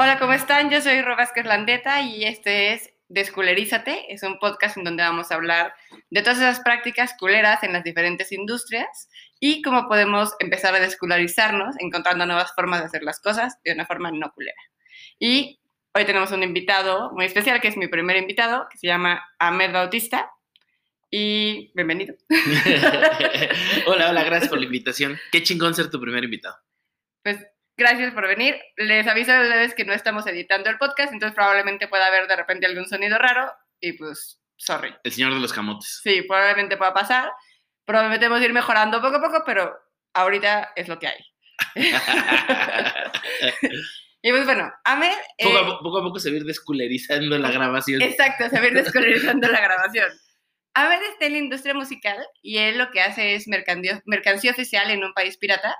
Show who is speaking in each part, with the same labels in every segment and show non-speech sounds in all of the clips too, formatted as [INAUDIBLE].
Speaker 1: Hola, ¿cómo están? Yo soy Ro Vázquez Landeta y este es Desculerízate. Es un podcast en donde vamos a hablar de todas esas prácticas culeras en las diferentes industrias y cómo podemos empezar a descularizarnos encontrando nuevas formas de hacer las cosas de una forma no culera. Y hoy tenemos un invitado muy especial, que es mi primer invitado, que se llama Ahmed Bautista. Y bienvenido. [LAUGHS] [LAUGHS]
Speaker 2: hola, hola, gracias por la invitación. Qué chingón ser tu primer invitado.
Speaker 1: Pues gracias por venir. Les aviso de vez que no estamos editando el podcast, entonces probablemente pueda haber de repente algún sonido raro y pues, sorry.
Speaker 2: El señor de los camotes.
Speaker 1: Sí, probablemente pueda pasar. Prometemos ir mejorando poco a poco, pero ahorita es lo que hay. [LAUGHS] y pues bueno, Amer...
Speaker 2: Poco, a, eh, poco a poco se va a ir desculerizando la grabación.
Speaker 1: Exacto, se va a ir desculerizando la grabación. [LAUGHS] Amer está en la industria musical y él lo que hace es mercancía oficial en un país pirata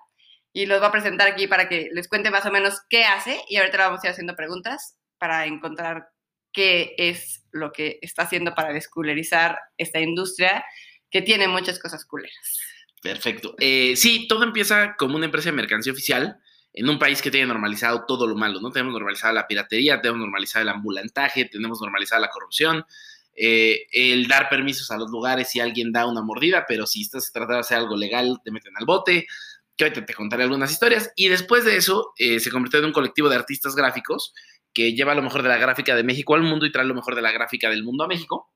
Speaker 1: y los va a presentar aquí para que les cuente más o menos qué hace y ahorita le vamos a ir haciendo preguntas para encontrar qué es lo que está haciendo para desculerizar esta industria que tiene muchas cosas culeras.
Speaker 2: Perfecto. Eh, sí, todo empieza como una empresa de mercancía oficial en un país que tiene normalizado todo lo malo, ¿no? Tenemos normalizada la piratería, tenemos normalizado el ambulantaje, tenemos normalizada la corrupción, eh, el dar permisos a los lugares si alguien da una mordida, pero si estás tratando de hacer algo legal, te meten al bote que ahorita te contaré algunas historias. Y después de eso, eh, se convirtió en un colectivo de artistas gráficos que lleva lo mejor de la gráfica de México al mundo y trae lo mejor de la gráfica del mundo a México.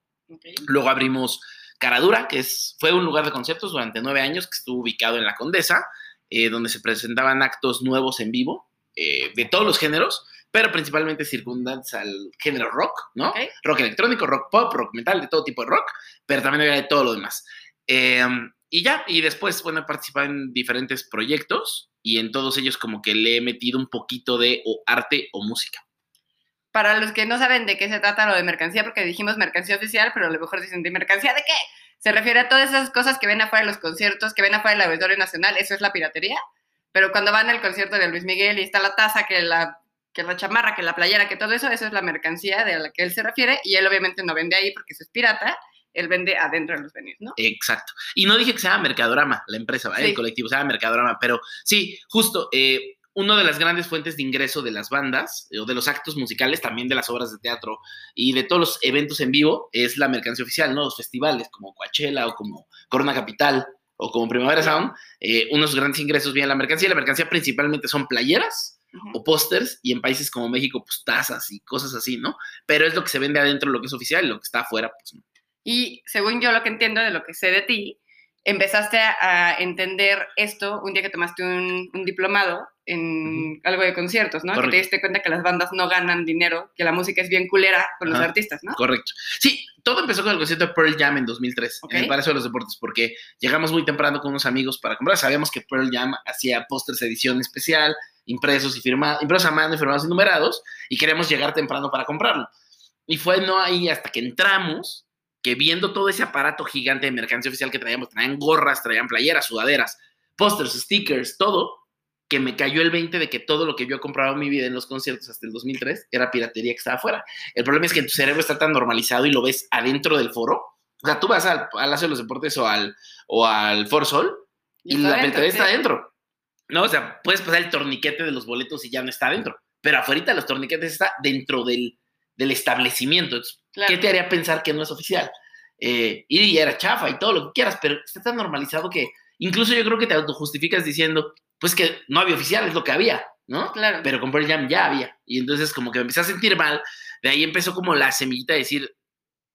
Speaker 2: Luego abrimos Caradura, que es, fue un lugar de conciertos durante nueve años que estuvo ubicado en La Condesa, eh, donde se presentaban actos nuevos en vivo eh, de todos los géneros, pero principalmente circundantes al género rock, ¿no? Rock electrónico, rock pop, rock metal, de todo tipo de rock, pero también había de todo lo demás. Eh, y ya, y después, bueno, he participado en diferentes proyectos y en todos ellos como que le he metido un poquito de o arte o música.
Speaker 1: Para los que no saben de qué se trata lo de mercancía, porque dijimos mercancía oficial, pero a lo mejor dicen de mercancía, ¿de qué? Se refiere a todas esas cosas que ven afuera de los conciertos, que ven afuera del Auditorio Nacional, eso es la piratería. Pero cuando van al concierto de Luis Miguel y está la taza, que la, que la chamarra, que la playera, que todo eso, eso es la mercancía de la que él se refiere, y él obviamente no vende ahí porque eso es pirata, él vende adentro de los venues, ¿no?
Speaker 2: Exacto. Y no dije que sea Mercadorama, la empresa, el colectivo, sea Mercadorama, pero sí, justo, eh, una de las grandes fuentes de ingreso de las bandas eh, o de los actos musicales, también de las obras de teatro y de todos los eventos en vivo, es la mercancía oficial, ¿no? Los festivales como Coachella o como Corona Capital o como Primavera Sound, eh, unos grandes ingresos vienen la mercancía. La mercancía principalmente son playeras, o pósters y en países como México, pues tazas y cosas así, ¿no? Pero es lo que se vende adentro, lo que es oficial y lo que está afuera, pues no.
Speaker 1: Y según yo lo que entiendo de lo que sé de ti, empezaste a, entender esto un día que tomaste un, diplomado en algo de conciertos, ¿no? Que te diste cuenta que las bandas no ganan dinero, que la música es bien culera con los artistas, ¿no?
Speaker 2: Correcto. Sí, todo empezó con el concierto de Pearl Jam en 2003, en el Palacio de los Deportes, porque llegamos muy temprano con unos amigos para comprar. Sabíamos que Pearl Jam hacía pósters edición especial, impresos y firmados, impresos a mano y firmados y numerados, y queríamos llegar temprano para comprarlo. Y fue no ahí hasta que entramos que viendo todo ese aparato gigante de mercancía oficial que traíamos, traían gorras, traían playeras, sudaderas, pósters, stickers, todo, que me cayó el 20 de que todo lo que yo he comprado en mi vida en los conciertos hasta el 2003 era piratería que estaba afuera. El problema es que tu cerebro está tan normalizado y lo ves adentro del foro. O sea, tú vas al Palacio de los Deportes o al, o al For Sol y, la piratería está adentro. No, o sea, puedes pasar el torniquete de los boletos y ya no está adentro. Pero afuera los torniquetes está dentro del, del establecimiento. ¿Qué te haría pensar que no es oficial? Eh, y era chafa y todo lo que quieras, pero está tan normalizado que incluso yo creo que te autojustificas diciendo, pues que no había oficial, es lo que había, ¿no?
Speaker 1: Claro.
Speaker 2: Pero con Pearl Jam ya había. Y entonces como que me empecé a sentir mal, de ahí empezó como la semillita de decir,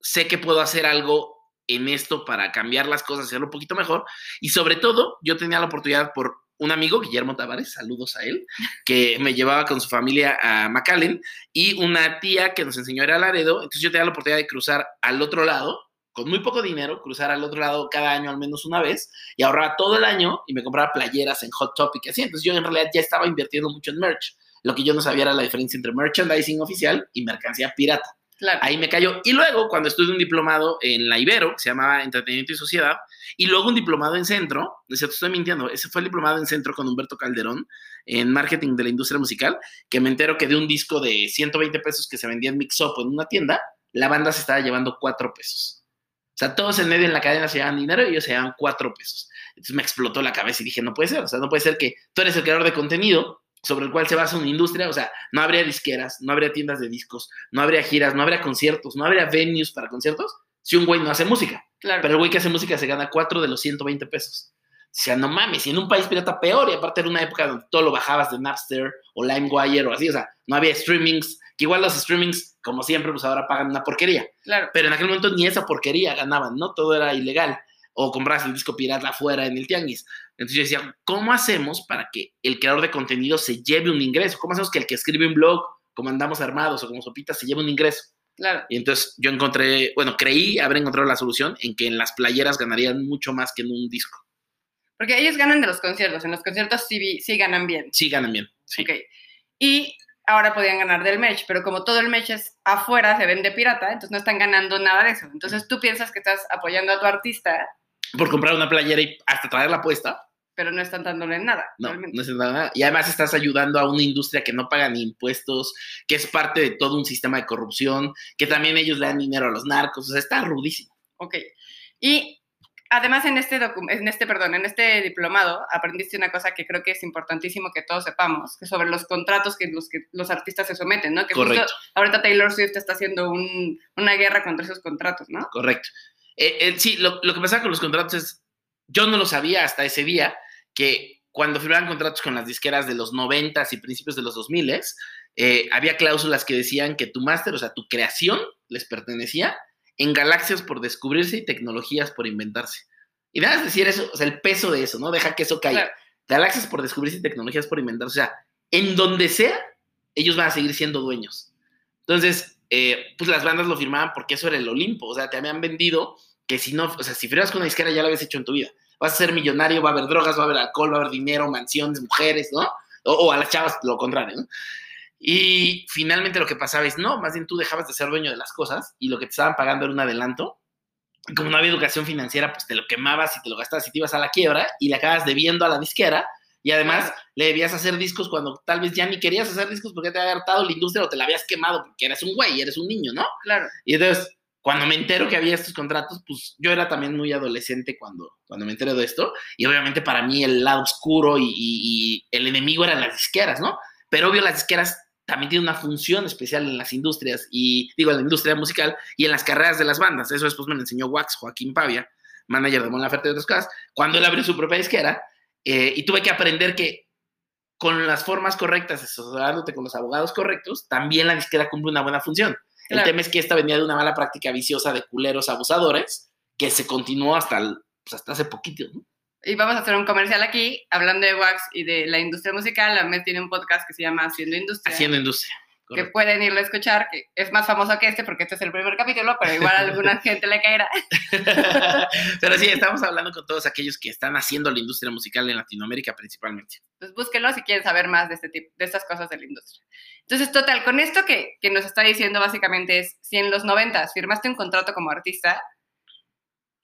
Speaker 2: sé que puedo hacer algo en esto para cambiar las cosas, hacerlo un poquito mejor. Y sobre todo, yo tenía la oportunidad por un amigo, Guillermo Tavares, saludos a él, que me llevaba con su familia a McAllen, y una tía que nos enseñó a ir a Laredo. Entonces yo tenía la oportunidad de cruzar al otro lado, con muy poco dinero, cruzar al otro lado cada año al menos una vez, y ahorraba todo el año y me compraba playeras en Hot Topic así. Entonces yo en realidad ya estaba invirtiendo mucho en merch. Lo que yo no sabía era la diferencia entre merchandising oficial y mercancía pirata. Ahí me cayó. Y luego, cuando estuve un diplomado en la Ibero, que se llamaba Entretenimiento y Sociedad, y luego un diplomado en Centro, no sé, estoy mintiendo, ese fue el diplomado en Centro con Humberto Calderón, en Marketing de la Industria Musical, que me entero que de un disco de 120 pesos que se vendía en Mix Up en una tienda, la banda se estaba llevando 4 pesos. O sea, todos en medio en la cadena se llevan dinero y ellos se llevan 4 pesos. Entonces me explotó la cabeza y dije, no puede ser, o sea, no puede ser que tú eres el creador de contenido, sobre el cual se basa una industria, o sea, no habría disqueras, no habría tiendas de discos, no habría giras, no habría conciertos, no habría venues para conciertos si un güey no hace música.
Speaker 1: Claro.
Speaker 2: Pero el güey que hace música se gana 4 de los 120 pesos. O sea, no mames, y en un país pirata peor, y aparte era una época donde todo lo bajabas de Napster o LimeWire o así, o sea, no había streamings, que igual los streamings, como siempre, pues ahora pagan una porquería.
Speaker 1: Claro.
Speaker 2: Pero en aquel momento ni esa porquería ganaban, ¿no? Todo era ilegal. O comprabas el disco pirata afuera en el tianguis. Entonces yo decía, ¿cómo hacemos para que el creador de contenido se lleve un ingreso? ¿Cómo hacemos que el que escribe un blog, como andamos armados o como sopitas, se lleve un ingreso?
Speaker 1: Claro.
Speaker 2: Y entonces yo encontré, bueno, creí haber encontrado la solución en que en las playeras ganarían mucho más que en un disco.
Speaker 1: Porque ellos ganan de los conciertos. En los conciertos sí, sí ganan bien.
Speaker 2: Sí, ganan bien. Sí.
Speaker 1: Ok. Y ahora podían ganar del merch, pero como todo el merch es afuera, se vende pirata, entonces no están ganando nada de eso. Entonces tú piensas que estás apoyando a tu artista,
Speaker 2: Por comprar una playera y hasta traerla puesta,
Speaker 1: pero no están dándole nada.
Speaker 2: no,
Speaker 1: realmente.
Speaker 2: no es nada. Y además estás ayudando a una industria que no paga ni impuestos, que es parte de todo un sistema de corrupción, que también ellos le dan dinero a los narcos. O sea, está rudísimo.
Speaker 1: Ok. Y además en este, en este, perdón, en este diplomado aprendiste una cosa que creo que es importantísimo que todos sepamos, que sobre los contratos que los, que los artistas se someten, ¿no? Que justo
Speaker 2: Correcto.
Speaker 1: ahorita Taylor Swift está haciendo un- una guerra contra esos contratos, ¿no?
Speaker 2: Correcto. Eh, eh, sí, lo, lo que pasaba con los contratos es, yo no lo sabía hasta ese día, que cuando firmaban contratos con las disqueras de los 90 y principios de los 2000 eh, había cláusulas que decían que tu máster, o sea, tu creación, les pertenecía en galaxias por descubrirse y tecnologías por inventarse. Y nada más decir eso, o sea, el peso de eso, ¿no? Deja que eso caiga.
Speaker 1: Claro.
Speaker 2: Galaxias por descubrirse y tecnologías por inventarse. O sea, en donde sea, ellos van a seguir siendo dueños. Entonces, eh, pues las bandas lo firmaban porque eso era el Olimpo. O sea, te habían vendido que si no, o sea, si firmas con una disquera ya lo habías hecho en tu vida. Vas a ser millonario, va a haber drogas, va a haber alcohol, va a haber dinero, mansiones, mujeres, ¿no? O, o a las chavas lo contrario, ¿no? Y finalmente lo que pasaba es, no, más bien tú dejabas de ser dueño de las cosas y lo que te estaban pagando era un adelanto. Y como no había educación financiera, pues te lo quemabas y te lo gastabas y te ibas a la quiebra y le acabas debiendo a la disquera. Y además le debías hacer discos cuando tal vez ya ni querías hacer discos porque te había hartado la industria o te la habías quemado porque eres un güey, eres un niño, ¿no?
Speaker 1: Claro.
Speaker 2: Y entonces, cuando me entero que había estos contratos, pues yo era también muy adolescente cuando, cuando me entero de esto. Y obviamente para mí el lado oscuro y, el enemigo eran las disqueras, ¿no? Pero obvio las disqueras también tienen una función especial en las industrias, y digo, en la industria musical y en las carreras de las bandas. Eso después me lo enseñó Wax, Joaquín Pavia, manager de Mon Laferte y otras cosas, cuando él abrió su propia disquera. eh, y tuve que aprender que con las formas correctas, asesorándote con los abogados correctos, también la disquera cumple una buena función. El tema es que esta venía de una mala práctica viciosa de culeros abusadores que se continuó hasta, el- pues, hasta hace poquito. ¿no?
Speaker 1: Y vamos a hacer un comercial aquí, hablando de Wax y de la industria musical. La MED tiene un podcast que se llama Haciendo Industria.
Speaker 2: Haciendo industria.
Speaker 1: Que pueden irlo a escuchar, que es más famoso que este porque este es el primer capítulo, pero igual a alguna [LAUGHS] gente le caerá. [LAUGHS]
Speaker 2: Pero sí, estamos hablando con todos aquellos que están haciendo la industria musical en Latinoamérica principalmente.
Speaker 1: Pues búsquenlo si quieren saber más de este tipo, de estas cosas de la industria. Entonces, total, con esto que, que nos está diciendo básicamente es, si en los 90 firmaste un contrato como artista,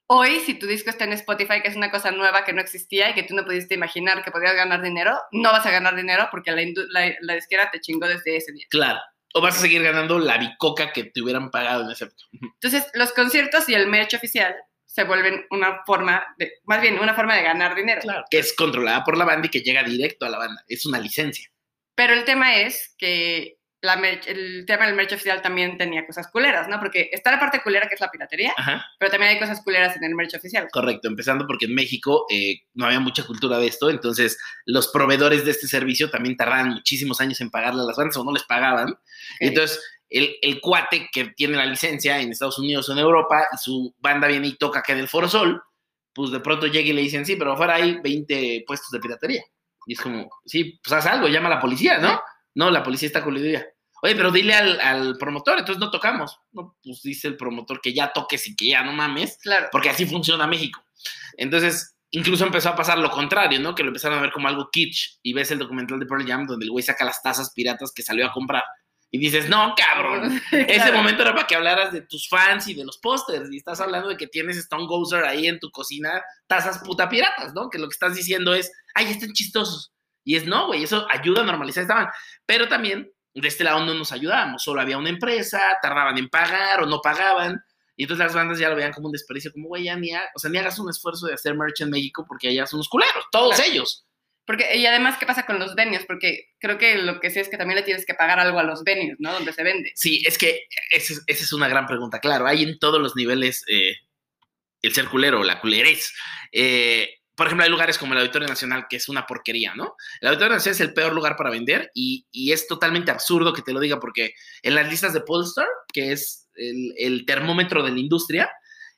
Speaker 1: hoy si tu disco está en Spotify, que es una cosa nueva que no existía y que tú no pudiste imaginar que podías ganar dinero, no vas a ganar dinero porque la, la, la disquera te chingó desde ese día.
Speaker 2: Claro. O vas a seguir ganando la bicoca que te hubieran pagado en ese época.
Speaker 1: Entonces, los conciertos y el merch oficial se vuelven una forma, de, más bien una forma de ganar dinero.
Speaker 2: Claro. Que es controlada por la banda y que llega directo a la banda. Es una licencia.
Speaker 1: Pero el tema es que la merch- el tema del merch oficial también tenía cosas culeras, ¿no? Porque está la parte culera que es la piratería,
Speaker 2: Ajá.
Speaker 1: pero también hay cosas culeras en el merch oficial.
Speaker 2: Correcto, empezando porque en México eh, no había mucha cultura de esto, entonces los proveedores de este servicio también tardaban muchísimos años en pagarle a las bandas o no les pagaban. Entonces el, el cuate que tiene la licencia en Estados Unidos o en Europa y su banda viene y toca que del Foro Sol, pues de pronto llega y le dicen, sí, pero afuera hay 20 puestos de piratería. Y es como, sí, pues haz algo, llama a la policía, ¿no? No, la policía está coludida. Oye, pero dile al, al promotor, entonces no tocamos. No, pues dice el promotor que ya toques y que ya no mames
Speaker 1: Claro.
Speaker 2: porque así funciona México. Entonces, incluso empezó a pasar lo contrario, ¿no? Que lo empezaron a ver como algo kitsch y ves el documental de Pearl Jam donde el güey saca las tazas piratas que salió a comprar y dices, no, cabrón. [LAUGHS] Ese
Speaker 1: Claro.
Speaker 2: momento era para que hablaras de tus fans y de los pósters y estás hablando de que tienes Stone Gozer ahí en tu cocina, tazas puta piratas, ¿no? Que lo que estás diciendo es, ay, están chistosos. Y es, no, güey, eso ayuda a normalizar esta. Pero también, de este lado no nos ayudábamos, solo había una empresa, tardaban en pagar o no pagaban. Y entonces las bandas ya lo veían como un desperdicio, como, güey, ya ni, ha- o sea, ni hagas un esfuerzo de hacer merch en México porque allá son los culeros, todos
Speaker 1: Claro.
Speaker 2: ellos.
Speaker 1: Porque, y además, ¿qué pasa con los venues? Porque creo que lo que sé es que también le tienes que pagar algo a los venues, ¿no? Donde se vende.
Speaker 2: Sí, es que esa es, una gran pregunta. Claro, hay en todos los niveles eh, el ser culero, la culerez. Eh, por ejemplo, hay lugares como el Auditorio Nacional, que es una porquería, ¿no? El Auditorio Nacional es el peor lugar para vender y, es totalmente absurdo que te lo diga porque en las listas de Polestar, que es el, termómetro de la industria,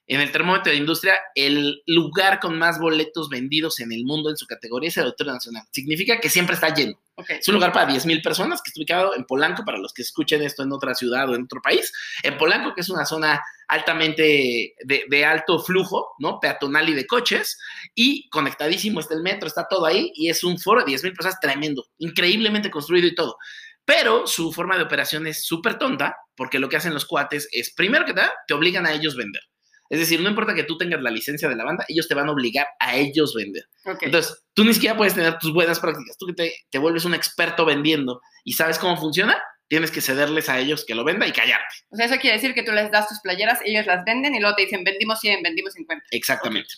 Speaker 2: en el termómetro de industria, el lugar con más boletos vendidos en el mundo en su categoría es el Auditorio Nacional. Significa que siempre está lleno. Es un lugar para 10.000 personas que está ubicado en Polanco, para los que escuchen esto en otra ciudad o en otro país. En Polanco, que es una zona altamente de, alto flujo, ¿no? Peatonal y de coches, y conectadísimo está el metro, está todo ahí, y es un foro de 10.000 personas tremendo, increíblemente construido y todo. Pero su forma de operación es súper tonta, porque lo que hacen los cuates es, primero que nada, te obligan a ellos vender. Es decir, no importa que tú tengas la licencia de la banda, ellos te van a obligar a ellos vender. Entonces, tú ni siquiera puedes tener tus buenas prácticas. Tú que te, te, vuelves un experto vendiendo y sabes cómo funciona, tienes que cederles a ellos que lo venda y callarte.
Speaker 1: O sea, eso quiere decir que tú les das tus playeras, ellos las venden y luego te dicen, vendimos 100, vendimos 50.
Speaker 2: Exactamente.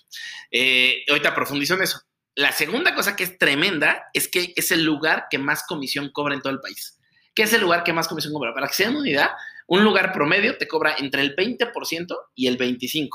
Speaker 2: Eh, ahorita profundizo en eso. La segunda cosa que es tremenda es que es el lugar que más comisión cobra en todo el país. ¿Qué es el lugar que más comisión cobra? Para que se den una unidad, un lugar promedio te cobra entre el 20% y el 25%.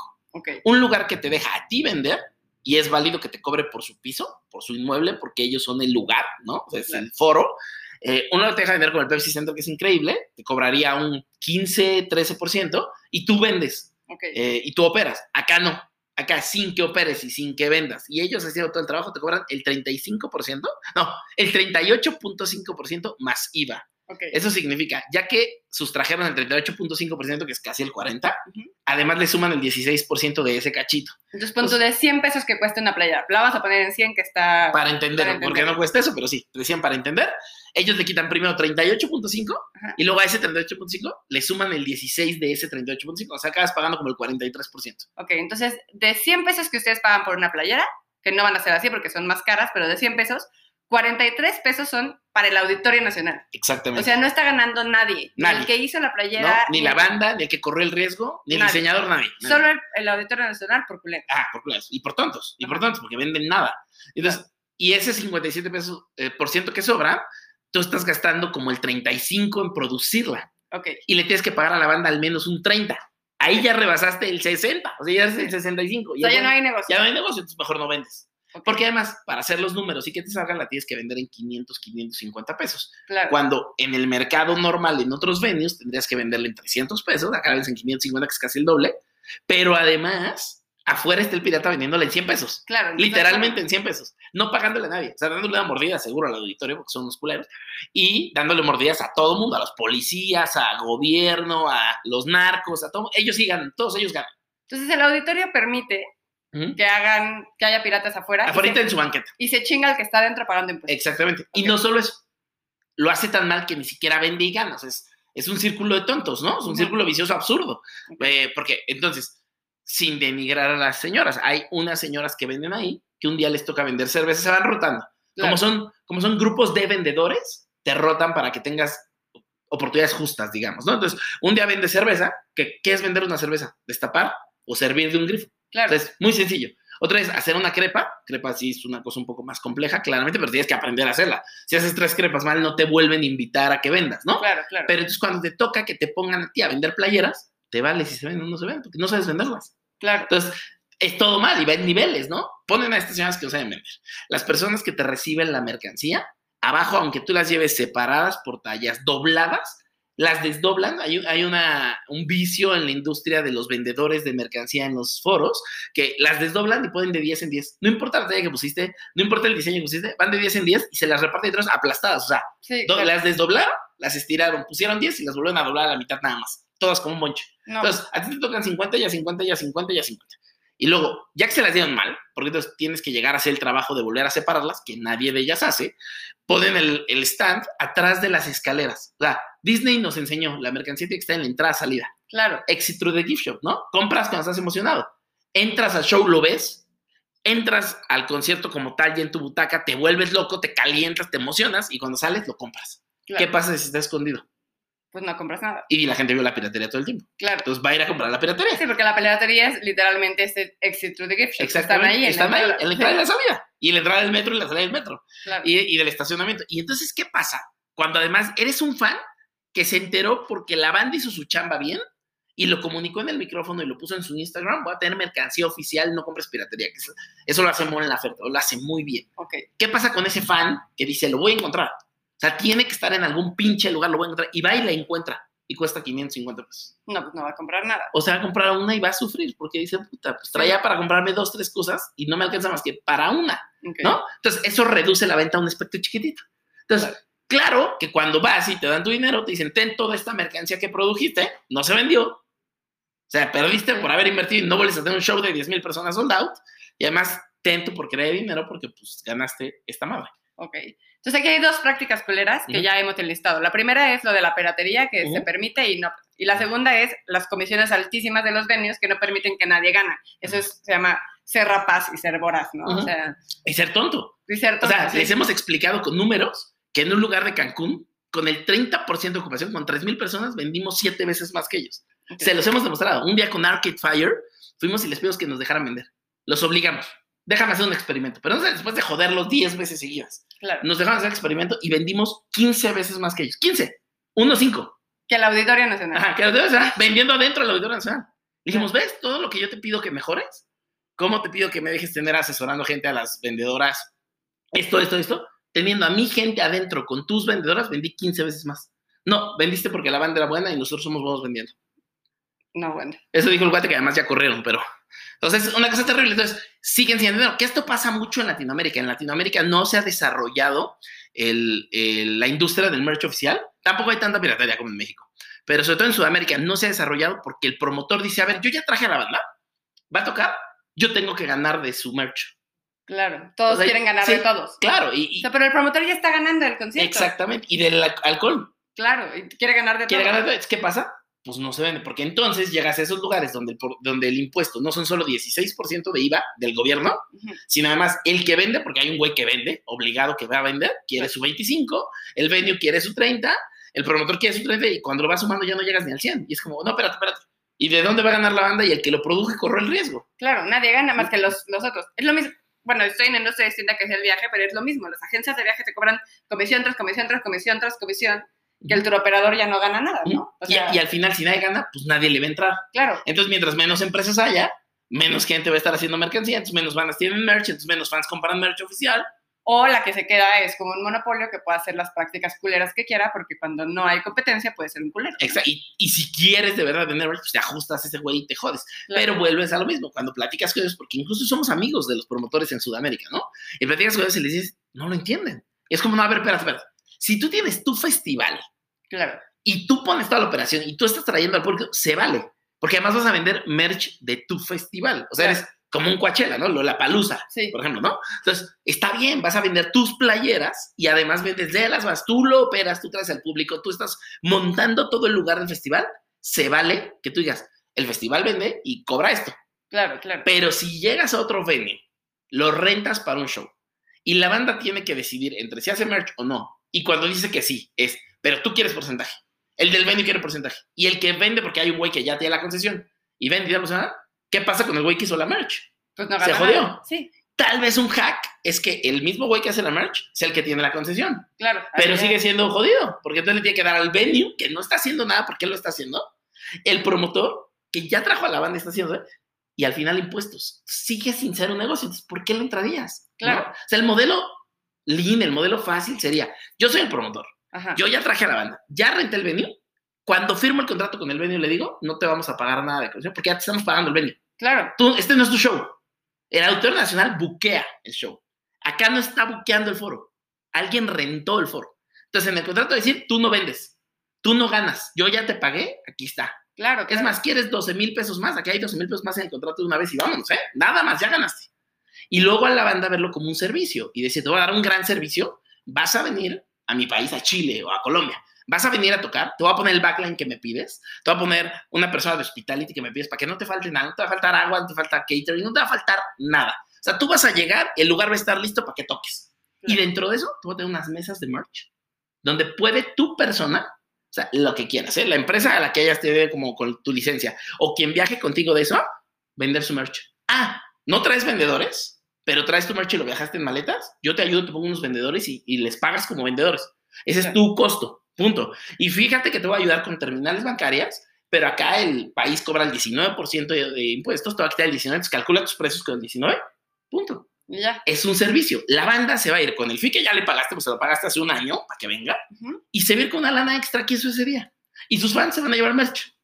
Speaker 2: Un lugar que te deja a ti vender y es válido que te cobre por su piso, por su inmueble, porque ellos son el lugar, ¿no? O sea, es el foro. Eh, uno te deja vender con el Pepsi Center, que es increíble, te cobraría un 15, 13% y tú vendes eh, y tú operas. Acá no. Acá sin que operes y sin que vendas. Y ellos haciendo todo el trabajo te cobran el 35%, no, el 38.5% más IVA. Eso significa, ya que sustrajeron el 38.5%, que es casi el 40%, además le suman el 16% de ese cachito.
Speaker 1: Entonces, punto de 100 pesos que cuesta una playera. La vas a poner en 100 que está...
Speaker 2: Para entender, porque no cuesta eso, pero sí, decían para entender. Ellos le quitan primero 38.5 y luego a ese 38.5 le suman el 16 de ese 38.5. O sea, acabas pagando como el 43%.
Speaker 1: Ok, entonces, de 100 pesos que ustedes pagan por una playera, que no van a ser así porque son más caras, pero de 100 pesos, 43 pesos son para el Auditorio Nacional.
Speaker 2: Exactamente.
Speaker 1: O sea, no está ganando nadie. Ni el que hizo la playera.
Speaker 2: ni, la banda, ni el que corrió el riesgo, ni el diseñador, nadie.
Speaker 1: Solo el, Auditorio Nacional por culero.
Speaker 2: Ah, por culero. Y por tontos. Y por tontos, porque venden nada. Entonces, y ese 57 pesos eh, por ciento que sobra, tú estás gastando como el 35 en producirla.
Speaker 1: Ok.
Speaker 2: Y le tienes que pagar a la banda al menos un 30. Ahí ya rebasaste el 60, o sea, ya es el 65.
Speaker 1: O sea, ya, no hay negocio.
Speaker 2: Ya no hay negocio, entonces mejor no vendes. Porque además, para hacer los números y que te salgan, la tienes que vender en 500, 550 pesos. Cuando en el mercado normal, en otros venues, tendrías que venderle en 300 pesos, acá en 550, que es casi el doble. Pero además, afuera está el pirata vendiéndole en 100 pesos.
Speaker 1: Claro.
Speaker 2: Literalmente en 100 pesos. No pagándole a nadie. O sea, dándole una mordida seguro al auditorio, porque son unos culeros. Y dándole mordidas a todo mundo, a los policías, a gobierno, a los narcos, a todo. Ellos sí ganan, todos ellos ganan.
Speaker 1: Entonces, el auditorio permite que hagan, que haya piratas afuera.
Speaker 2: Afuera en su banqueta.
Speaker 1: Y se chinga el que está adentro pagando impuestos.
Speaker 2: Exactamente. Y no solo eso, lo hace tan mal que ni siquiera vende y gana. es, es un círculo de tontos, ¿no? Es un círculo vicioso absurdo. Eh, porque entonces, sin denigrar a las señoras, hay unas señoras que venden ahí que un día les toca vender cerveza, se van rotando. Como, son, como son grupos de vendedores, te rotan para que tengas oportunidades justas, digamos, ¿no? Entonces, un día vende cerveza, que, ¿qué es vender una cerveza? Destapar o servir de un grifo.
Speaker 1: Claro.
Speaker 2: Entonces, muy sencillo. Otra es hacer una crepa. Crepa sí es una cosa un poco más compleja, claramente, pero tienes que aprender a hacerla. Si haces tres crepas mal, no te vuelven a invitar a que vendas, ¿no?
Speaker 1: Claro, claro.
Speaker 2: Pero entonces cuando te toca que te pongan a ti a vender playeras, te vale si se venden o no se venden, porque no sabes venderlas.
Speaker 1: Claro.
Speaker 2: Entonces, es todo mal y va en niveles, ¿no? Ponen a estas señoras que no saben vender. Las personas que te reciben la mercancía, abajo, aunque tú las lleves separadas por tallas, dobladas, las desdoblan. Hay, hay una, un vicio en la industria de los vendedores de mercancía en los foros que las desdoblan y ponen de 10 en 10. No importa la talla que pusiste, no importa el diseño que pusiste, van de 10 en 10 y se las reparten entre aplastadas. O sea, las desdoblaron, las estiraron, pusieron 10 y las volvieron a doblar a la mitad nada más. Todas como un bonche. Entonces, a ti te tocan 50, ya 50, ya 50, ya 50. Y luego, ya que se las dieron mal, porque entonces tienes que llegar a hacer el trabajo de volver a separarlas, que nadie de ellas hace, ponen el, el stand atrás de las escaleras. O sea, Disney nos enseñó, la mercancía que está en la entrada-salida.
Speaker 1: Claro.
Speaker 2: Exit through the gift shop, ¿no? Compras cuando estás emocionado. Entras al show, lo ves, entras al concierto como tal, y en tu butaca, te vuelves loco, te calientas, te emocionas, y cuando sales, lo compras. ¿Qué pasa si está escondido?
Speaker 1: pues no compras nada.
Speaker 2: Y la gente vio la piratería todo el tiempo.
Speaker 1: Claro.
Speaker 2: Entonces va a ir a comprar la piratería.
Speaker 1: Sí, porque la piratería es literalmente este exit through the gift shop. Están
Speaker 2: Exactamente.
Speaker 1: ahí en
Speaker 2: Están
Speaker 1: la
Speaker 2: ahí,
Speaker 1: entrada.
Speaker 2: en la entrada y la salida. Y en la entrada del metro y la salida del metro.
Speaker 1: Claro.
Speaker 2: y, y del estacionamiento. Y entonces, ¿qué pasa? Cuando además eres un fan que se enteró porque la banda hizo su chamba bien y lo comunicó en el micrófono y lo puso en su Instagram, voy a tener mercancía oficial, no compres piratería. Que eso, eso lo hace Mon Laferte, lo hace muy bien.
Speaker 1: Ok.
Speaker 2: ¿Qué pasa con ese fan que dice, lo voy a encontrar? O sea, tiene que estar en algún pinche lugar, lo voy a encontrar. Y va y la encuentra. Y cuesta 550 pesos.
Speaker 1: No, pues no va a comprar nada.
Speaker 2: O sea, va a comprar una y va a sufrir porque dice, puta, pues traía para comprarme dos, tres cosas y no me alcanza más que para una. ¿no? Entonces, eso reduce la venta a un aspecto chiquitito. Entonces, claro que cuando vas y te dan tu dinero, te dicen, ten toda esta mercancía que produjiste, no se vendió. O sea, perdiste por haber invertido y no vuelves a tener un show de 10 mil personas sold out. Y además, ten tu porquería de dinero porque pues ganaste esta madre.
Speaker 1: Ok. Entonces aquí hay dos prácticas culeras que ya hemos enlistado. La primera es lo de la piratería que
Speaker 2: Ujú.
Speaker 1: se permite y no. Y la segunda es las comisiones altísimas de los venues que no permiten que nadie gana. Eso es- se llama ser rapaz y ser voraz, ¿no? O
Speaker 2: Ujú.
Speaker 1: sea,
Speaker 2: Y ser tonto.
Speaker 1: y ser
Speaker 2: O sea,
Speaker 1: tonto, sí.
Speaker 2: les hemos explicado con números que en un lugar de Cancún, con el 30% de ocupación, con 3 mil personas, vendimos siete veces más que ellos. Se los hemos demostrado. Un día con Arcade Fire fuimos y les pedimos que nos dejaran vender. Los obligamos. Déjame hacer un experimento. Pero no sé, después de joderlos 10 veces seguidas.
Speaker 1: Claro.
Speaker 2: Nos dejaron hacer el experimento y vendimos 15 veces más que ellos. 15. Uno cinco.
Speaker 1: Que el Auditorio Nacional.
Speaker 2: Ajá, que los debes estar vendiendo adentro del Auditorio Nacional. Le dijimos, ¿ves todo lo que yo te pido que mejores? ¿Cómo te pido que me dejes tener asesorando gente a las vendedoras? Esto, esto, esto. Teniendo a mi gente adentro con tus vendedoras, vendí 15 veces más. No, vendiste porque la banda era buena y nosotros somos buenos vendiendo.
Speaker 1: No, bueno.
Speaker 2: Eso dijo el guate que además ya corrieron, pero. Entonces, una cosa terrible. Entonces, siguen sin dinero. Que esto pasa mucho en Latinoamérica. En Latinoamérica no se ha desarrollado el- el- la industria del merch oficial. Tampoco hay tanta piratería como en México. Pero sobre todo en Sudamérica no se ha desarrollado porque el promotor dice: A ver, yo ya traje a la banda, va a tocar, yo tengo que ganar de su merch.
Speaker 1: Claro. Todos
Speaker 2: O sea,
Speaker 1: quieren ganar
Speaker 2: sí,
Speaker 1: de todos.
Speaker 2: Claro, y.
Speaker 1: O
Speaker 2: y-
Speaker 1: sea, pero el promotor ya está ganando el concierto.
Speaker 2: exactamente. Y del al- alcohol.
Speaker 1: Claro. Y quiere ganar de
Speaker 2: ¿Quiere
Speaker 1: todo.
Speaker 2: ganar? de- ¿Qué pasa? Pues no se vende, porque entonces llegas a esos lugares donde el, donde el impuesto no son solo 16% de IVA del gobierno, sino además el que vende, porque hay un güey que vende, obligado que va a vender, quiere su 25, el venue quiere su 30, el promotor quiere su 30 y cuando lo vas sumando ya no llegas ni al 100. Y es como, no, espérate, espérate. ¿Y de dónde va a ganar la banda? Y el que lo produce corre el riesgo.
Speaker 1: Claro, nadie gana más que los, los otros. Es lo mismo. Bueno, estoy en industria distinta que es el viaje, pero es lo mismo. Las agencias de viaje te cobran comisión tras comisión tras comisión tras comisión, que el turoperador ya no gana nada, ¿no? O
Speaker 2: Y, y al final, si nadie gana, pues nadie le va a entrar.
Speaker 1: claro,
Speaker 2: Entonces, mientras menos empresas haya, menos gente va a estar haciendo mercancía, entonces menos bandas tienen merch, entonces menos fans compran merch oficial.
Speaker 1: O la que se queda es como un monopolio que puede hacer las prácticas culeras que quiera, porque cuando no hay competencia puede ser un culero. ¿no?
Speaker 2: Exa- Y, y si quieres de verdad vender merch, pues te ajustas a ese güey y te jodes.
Speaker 1: Claro.
Speaker 2: Pero vuelves a lo mismo, cuando platicas con ellos, porque incluso somos amigos de los promotores en Sudamérica, ¿no? Y platicas con ellos y les dices, no lo entienden. Y es como, no, a ver, espérate, espérate. Si tú tienes tu festival
Speaker 1: Claro,
Speaker 2: y tú pones toda la operación y tú estás trayendo al público, se vale. Porque además vas a vender merch de tu festival. O sea,
Speaker 1: Claro.
Speaker 2: eres como un Coachella, ¿no? La palusa,
Speaker 1: sí,
Speaker 2: por ejemplo, ¿no? Entonces, está bien, vas a vender tus playeras y además vendes de las vas, tú lo operas, tú traes al público, tú estás montando todo el lugar del festival, se vale que tú digas, el festival vende y cobra esto.
Speaker 1: claro, claro.
Speaker 2: Pero si llegas a otro venue, lo rentas para un show y la banda tiene que decidir entre si hace merch o no. Y cuando dice que sí, es, pero tú quieres porcentaje. El del venue quiere porcentaje. Y el que vende, porque hay un güey que ya tiene la concesión y vende y da ¿qué pasa con el güey que hizo la merch?
Speaker 1: Pues no
Speaker 2: se jodió.
Speaker 1: nada. Sí,
Speaker 2: Tal vez un hack es que el mismo güey que hace la merch sea el que tiene la concesión,
Speaker 1: claro.
Speaker 2: pero sigue
Speaker 1: es.
Speaker 2: siendo jodido, porque entonces le tiene que dar al venue, que no está haciendo nada porque él lo está haciendo, el promotor, que ya trajo a la banda y está haciendo, y al final impuestos. Sigue sin ser un negocio, entonces, ¿por qué le entrarías? ¿No?
Speaker 1: Claro.
Speaker 2: O sea, el modelo lean, el modelo fácil sería, yo soy el promotor,
Speaker 1: Ajá.
Speaker 2: yo ya traje a la banda, ya renté el venue, cuando firmo el contrato con el venue le digo, no te vamos a pagar nada de comisión porque ya te estamos pagando el venue.
Speaker 1: Claro,
Speaker 2: Tú, este no es tu show. El Auditorio Nacional buquea el show. Acá no está buqueando el foro. Alguien rentó el foro. Entonces, en el contrato decir, tú no vendes, tú no ganas, yo ya te pagué, aquí está.
Speaker 1: claro.
Speaker 2: Es
Speaker 1: claro.
Speaker 2: más, ¿quieres 12 mil pesos más? Aquí hay 12 mil pesos más en el contrato de una vez y vámonos, ¿eh? Nada más, ya ganaste. Y luego a la banda verlo como un servicio y decir, te voy a dar un gran servicio, vas a venir a mi país, a Chile o a Colombia. Vas a venir a tocar, te voy a poner el backline que me pides, te voy a poner una persona de hospitality que me pides para que no te falte nada, no te va a faltar agua, no te falta catering, no te va a faltar nada. O sea, tú vas a llegar, el lugar va a estar listo para que toques. Y dentro de eso, tú vas a tener unas mesas de merch donde puede tu persona sea, lo que quieras, ¿eh? La empresa a la que hayas te como con tu licencia. O quien viaje contigo de eso, vender su merch. Ah, ¿no traes vendedores? Pero traes tu merch y lo viajaste en maletas. Yo te ayudo, te pongo unos vendedores y, y les pagas como vendedores. Ese es tu costo, punto. Y fíjate que te voy a ayudar con terminales bancarias, pero acá el país cobra el 19% de, de, impuestos, te va a quitar el 19%, entonces calcula tus precios con el 19%, punto.
Speaker 1: Ya.
Speaker 2: Es un servicio. La banda se va a ir con el fee que ya le pagaste, pues se lo pagaste hace un año para que venga,
Speaker 1: Ujú.
Speaker 2: y se va a ir con una lana extra que hizo ese día. Y sus fans se van a llevar merch.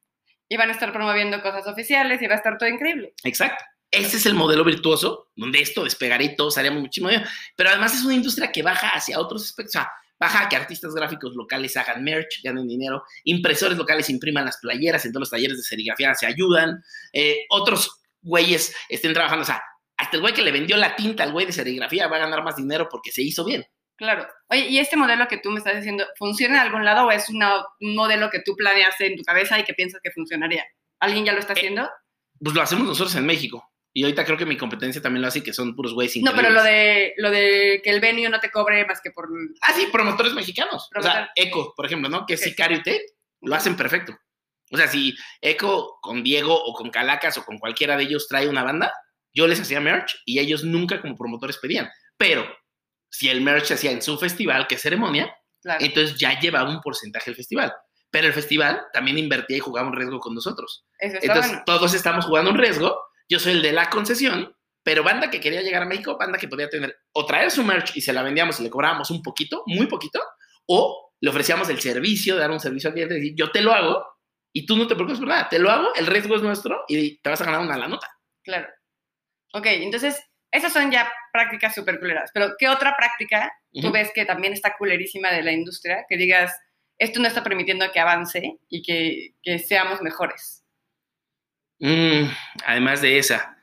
Speaker 1: Y van a estar promoviendo cosas oficiales y va a estar todo increíble.
Speaker 2: Exacto. Ese es el modelo virtuoso, donde esto despegaría y todos haríamos muchísimo dinero. Pero además es una industria que baja hacia otros aspectos. O sea, baja que artistas gráficos locales hagan merch, ganen dinero, impresores locales impriman las playeras, en todos los talleres de serigrafía se ayudan, eh, otros güeyes estén trabajando. O sea, hasta el güey que le vendió la tinta al güey de serigrafía va a ganar más dinero porque se hizo bien.
Speaker 1: Claro. Oye, ¿y este modelo que tú me estás diciendo funciona en algún lado o es una- un modelo que tú planeaste en tu cabeza y que piensas que funcionaría? ¿Alguien ya lo está
Speaker 2: Eh,
Speaker 1: haciendo?
Speaker 2: Pues lo hacemos nosotros en México. Y ahorita creo que mi competencia también lo hace, que son puros güeyes
Speaker 1: No, pero lo de, lo de que el venue no te cobre más que por...
Speaker 2: Ah, sí, promotores mexicanos. O
Speaker 1: Promotor.
Speaker 2: sea, Eco, por ejemplo, ¿no? Que es. Sicario y Tate, lo hacen perfecto. O sea, si Eco con Diego o con Calacas o con cualquiera de ellos trae una banda, yo les hacía merch y ellos nunca como promotores pedían. Pero si el merch se hacía en su festival, que es ceremonia,
Speaker 1: Claro.
Speaker 2: entonces ya llevaba un porcentaje el festival. Pero el festival también invertía y jugaba un riesgo con nosotros.
Speaker 1: Eso
Speaker 2: Entonces
Speaker 1: bueno.
Speaker 2: todos estamos jugando un riesgo. Yo soy el de la concesión, pero banda que quería llegar a México, banda que podía tener o traer su merch y se la vendíamos y le cobrábamos un poquito, muy poquito, o le ofrecíamos el servicio, de dar un servicio al cliente, decir, yo te lo hago y tú no te preocupes por nada, te lo hago, el riesgo es nuestro y te vas a ganar una la nota.
Speaker 1: Claro. Ok, entonces, esas son ya prácticas súper culeras. Pero, ¿qué otra práctica tú ves que también está culerísima de la industria? Que digas, esto no está permitiendo que avance y que, que seamos mejores.
Speaker 2: Mm, además de esa,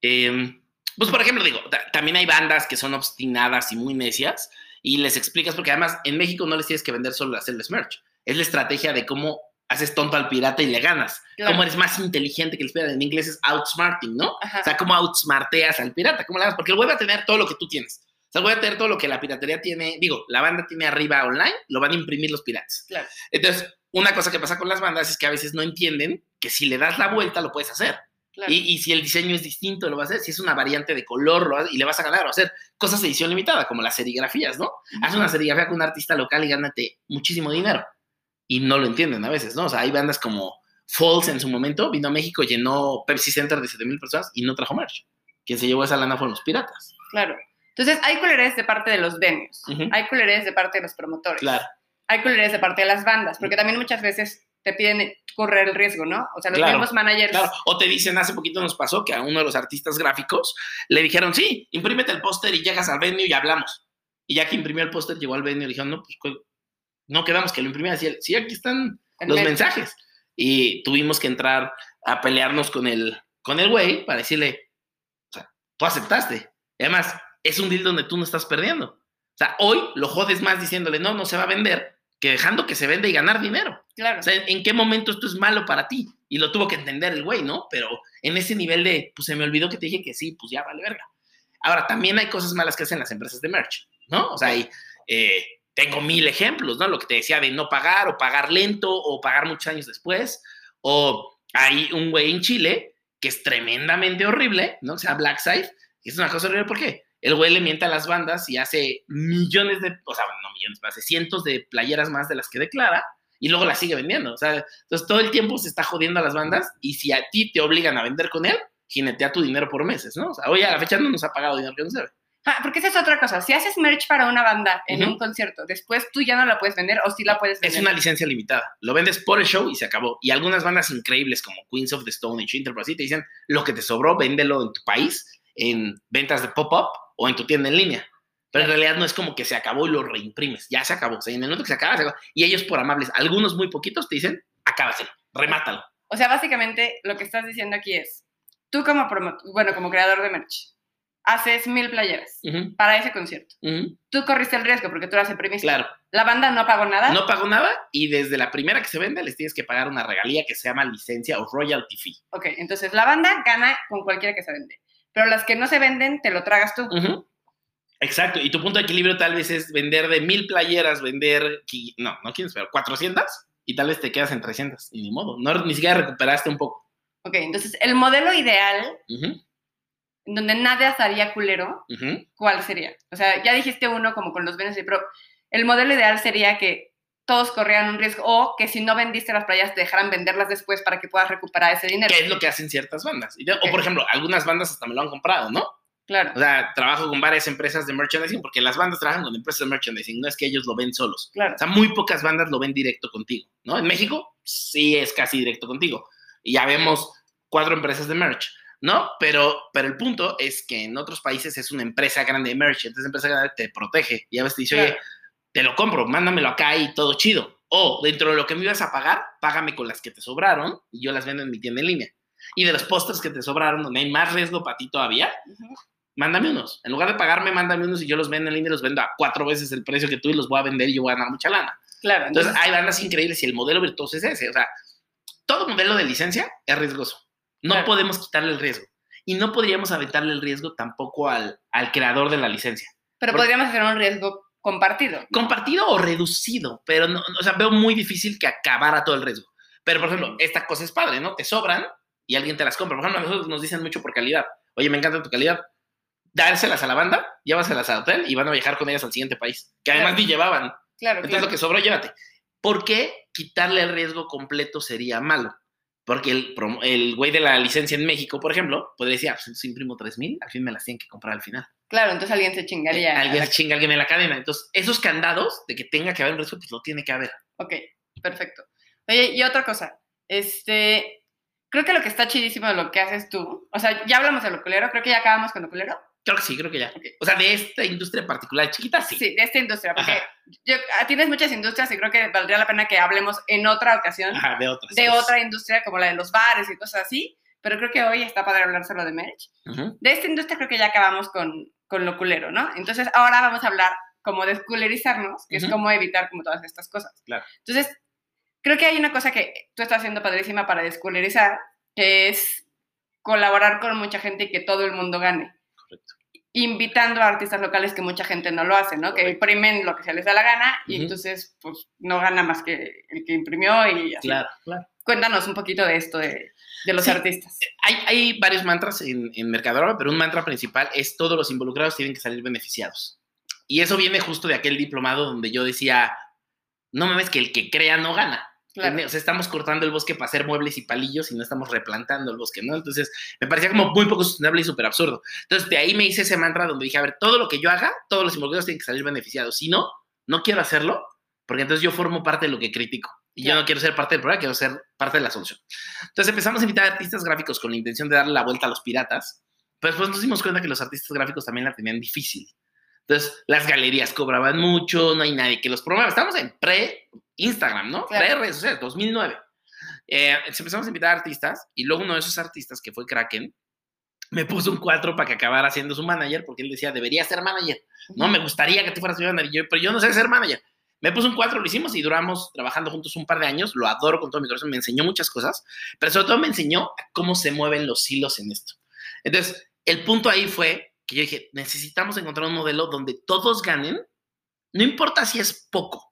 Speaker 2: em, pues por ejemplo, digo, ta- también hay bandas que son obstinadas y muy necias y les explicas, porque además en México no les tienes que vender solo hacerles merch, es la estrategia de cómo haces tonto al pirata y le ganas,
Speaker 1: Claro.
Speaker 2: cómo eres más inteligente que el pirata, en inglés es outsmarting, ¿no?
Speaker 1: Ajá.
Speaker 2: O sea, cómo outsmarteas al pirata, cómo le hagas, porque el güey va a tener todo lo que tú tienes. O sea, va a tener todo lo que la piratería tiene, digo, la banda tiene arriba online, lo van a imprimir los piratas.
Speaker 1: Claro.
Speaker 2: Entonces, una cosa que pasa con las bandas es que a veces no entienden que si le das la vuelta lo puedes hacer.
Speaker 1: claro.
Speaker 2: Y, y si el diseño es distinto, lo vas a hacer. Si es una variante de color, lo vas- y le vas a ganar. O hacer cosas de edición limitada, como las serigrafías, ¿no? Haz una serigrafía con un artista local y gánate muchísimo dinero. Y no lo entienden a veces, ¿no? O sea, hay bandas como Falls en su momento, vino a México, llenó Pepsi Center de 7000 personas y no trajo merch. Quien se llevó esa lana fueron los piratas.
Speaker 1: Claro. Entonces, hay culerés de parte de los venues, hay culerés de parte de los promotores,
Speaker 2: Claro.
Speaker 1: hay culerés de parte de las bandas, porque también muchas veces te piden correr el riesgo, ¿no? O sea, los
Speaker 2: Claro,
Speaker 1: mismos managers.
Speaker 2: Claro, o te dicen, hace poquito nos pasó que a uno de los artistas gráficos le dijeron, sí, imprímete el póster y llegas al venue y hablamos. Y ya que imprimió el póster, llegó al venue y le dijeron, no, pues no quedamos que lo imprimieras. Y él, sí, aquí están
Speaker 1: en
Speaker 2: los mensajes. Y tuvimos que entrar a pelearnos con el con el güey para decirle, o sea, tú aceptaste. Y además, es un deal donde tú no estás perdiendo. O sea, hoy lo jodes más diciéndole, no, no se va a vender, que dejando que se venda y ganar dinero.
Speaker 1: Claro.
Speaker 2: O sea, ¿en qué momento esto es malo para ti? Y lo tuvo que entender el güey, ¿no? Pero en ese nivel de, pues se me olvidó que te dije que sí, pues ya vale verga. Ahora, también hay cosas malas que hacen las empresas de merch, ¿no? O sea, hay, eh, tengo mil ejemplos, ¿no? Lo que te decía de no pagar o pagar lento o pagar muchos años después. O hay un güey en Chile que es tremendamente horrible, ¿no? O sea, Blackside, que es una cosa horrible, ¿por qué? El güey le miente a las bandas y hace millones de, o sea, no millones, hace cientos de playeras más de las que declara y luego las sigue vendiendo. O sea, entonces todo el tiempo se está jodiendo a las bandas y si a ti te obligan a vender con él, jinetea tu dinero por meses, ¿no? O sea, hoy a la fecha no nos ha pagado dinero que no se debe.
Speaker 1: Ah, porque esa es otra cosa. Si haces merch para una banda en un concierto, después tú ya no la puedes vender o sí la puedes
Speaker 2: Es
Speaker 1: vender.
Speaker 2: una licencia limitada. Lo vendes por el show y se acabó. Y algunas bandas increíbles como Queens of the Stone Age, Interpol, así te dicen lo que te sobró, véndelo en tu país, en ventas de pop-up o en tu tienda en línea. Pero en realidad no es como que se acabó y lo reimprimes. Ya se acabó. O sea, en el momento que se acaba, se acabó. Y ellos, por amables, algunos muy poquitos, te dicen, acábaselo, remátalo.
Speaker 1: O sea, básicamente lo que estás diciendo aquí es, tú como bueno, como creador de merch, haces mil playeras
Speaker 2: Ujú,
Speaker 1: para ese concierto.
Speaker 2: ujú,
Speaker 1: Tú corriste el riesgo porque tú las imprimiste.
Speaker 2: Claro.
Speaker 1: La banda no pagó nada.
Speaker 2: No pagó nada y desde la primera que se vende les tienes que pagar una regalía que se llama licencia o royalty fee.
Speaker 1: Ok, entonces la banda gana con cualquiera que se vende. Pero las que no se venden, te lo tragas tú.
Speaker 2: Exacto, y tu punto de equilibrio tal vez es vender de mil playeras, vender, no, no quieres, pero 400 y tal vez te quedas en 300 y ni modo, no, ni siquiera recuperaste un poco.
Speaker 1: Ok, entonces el modelo ideal, donde nadie estaría culero, ¿cuál sería? O sea, ya dijiste uno como con los beneficios, pero el modelo ideal sería que todos corrieran un riesgo o que si no vendiste las playas te dejaran venderlas después para que puedas recuperar ese dinero.
Speaker 2: Que es lo que hacen ciertas bandas. O por ejemplo, algunas bandas hasta me lo han comprado, ¿no?
Speaker 1: Claro.
Speaker 2: O sea, trabajo con varias empresas de merchandising porque las bandas trabajan con empresas de merchandising, no es que ellos lo ven solos.
Speaker 1: Claro.
Speaker 2: O sea, muy pocas bandas lo ven directo contigo, ¿no? En México sí es casi directo contigo. Y ya vemos cuatro empresas de merch, ¿no? Pero, pero el punto es que en otros países es una empresa grande de merch, entonces la empresa grande te protege y a veces te dice, oye, te lo compro, mándamelo acá y todo chido. O dentro de lo que me ibas a pagar, págame con las que te sobraron y yo las vendo en mi tienda en línea. Y de los pósters que te sobraron, donde hay más riesgo para ti todavía, mándame unos. En lugar de pagarme, mándame unos y yo los vendo en línea y los vendo a cuatro veces el precio que tú y los voy a vender y yo voy a ganar mucha lana.
Speaker 1: Claro.
Speaker 2: Entonces, hay bandas increíbles y el modelo virtuoso es ese. O sea, todo modelo de licencia es riesgoso. No podemos quitarle el riesgo. Y no podríamos aventarle el riesgo tampoco al, al creador de la licencia.
Speaker 1: Pero podríamos hacer un riesgo compartido.
Speaker 2: Compartido o reducido, pero no, o sea, veo muy difícil que acabara todo el riesgo. Pero, por ejemplo, esta cosa es padre, ¿no? Te sobran y alguien te las compra. Por ejemplo, a nosotros nos dicen mucho por calidad. Oye, me encanta tu calidad. Dárselas a la banda, llévaselas al hotel y van a viajar con ellas al siguiente país. Que además ni llevaban.
Speaker 1: Claro,
Speaker 2: Entonces lo que sobró, llévate. ¿Por qué quitarle el riesgo completo sería malo? Porque el, el güey de la licencia en México, por ejemplo, podría decir, ah, pues si imprimo 3 mil, al fin me las tienen que comprar al final.
Speaker 1: Claro, entonces alguien se chingaría.
Speaker 2: Eh, alguien se chinga alguien en la cadena. Entonces, esos candados de que tenga que haber un riesgo, pues lo tiene que haber.
Speaker 1: Ok, perfecto. Oye, y otra cosa, este, creo que lo que está chidísimo de lo que haces tú, o sea, ya hablamos de lo culero, creo que ya acabamos con lo culero.
Speaker 2: Creo que sí, creo que ya. O sea, de esta industria particular chiquita, sí.
Speaker 1: Sí, de esta industria, porque ah, tienes muchas industrias y creo que valdría la pena que hablemos en otra ocasión
Speaker 2: Ajá, de, otras,
Speaker 1: de otra industria como la de los bares y cosas así, pero creo que hoy está padre hablar solo de merch. De esta industria creo que ya acabamos con, con lo culero, ¿no? Entonces ahora vamos a hablar como de esculerizarnos, que es como evitar como todas estas cosas.
Speaker 2: Claro.
Speaker 1: Entonces, creo que hay una cosa que tú estás haciendo padrísima para desculerizar, que es colaborar con mucha gente y que todo el mundo gane. Invitando a artistas locales que mucha gente no lo hace, ¿no? Que imprimen lo que se les da la gana y entonces, pues, no gana más que el que imprimió y así.
Speaker 2: Claro, claro.
Speaker 1: Cuéntanos un poquito de esto de, de los artistas.
Speaker 2: Hay, hay, varios mantras en, en Mercadora, pero un mantra principal es todos los involucrados tienen que salir beneficiados. Y eso viene justo de aquel diplomado donde yo decía, no me ves que el que crea no gana. Claro. O sea, estamos cortando el bosque para hacer muebles y palillos y no estamos replantando el bosque, ¿no? Entonces, me parecía como muy poco sustentable y súper absurdo. Entonces, de ahí me hice ese mantra donde dije, a ver, todo lo que yo haga, todos los involucrados tienen que salir beneficiados. Si no, no quiero hacerlo, porque entonces yo formo parte de lo que critico. Y yo no quiero ser parte del problema, quiero ser parte de la solución. Entonces empezamos a invitar a artistas gráficos con la intención de darle la vuelta a los piratas, pero después nos dimos cuenta que los artistas gráficos también la tenían difícil. Entonces, las galerías cobraban mucho, no hay nadie que los promueva. Estamos en pre-Instagram, ¿no?
Speaker 1: Claro.
Speaker 2: Pre-redes sociales, 2009. Eh, empezamos a invitar a artistas y luego uno de esos artistas, que fue Kraken, me puso un 4 para que acabara siendo su manager, porque él decía, debería ser manager. No, me gustaría que tú fueras mi manager, pero yo no sé ser manager. Me puso un 4, lo hicimos y duramos trabajando juntos un par de años. Lo adoro con todo mi corazón, me enseñó muchas cosas, pero sobre todo me enseñó cómo se mueven los hilos en esto. Entonces, el punto ahí fue que yo dije, necesitamos encontrar un modelo donde todos ganen, no importa si es poco.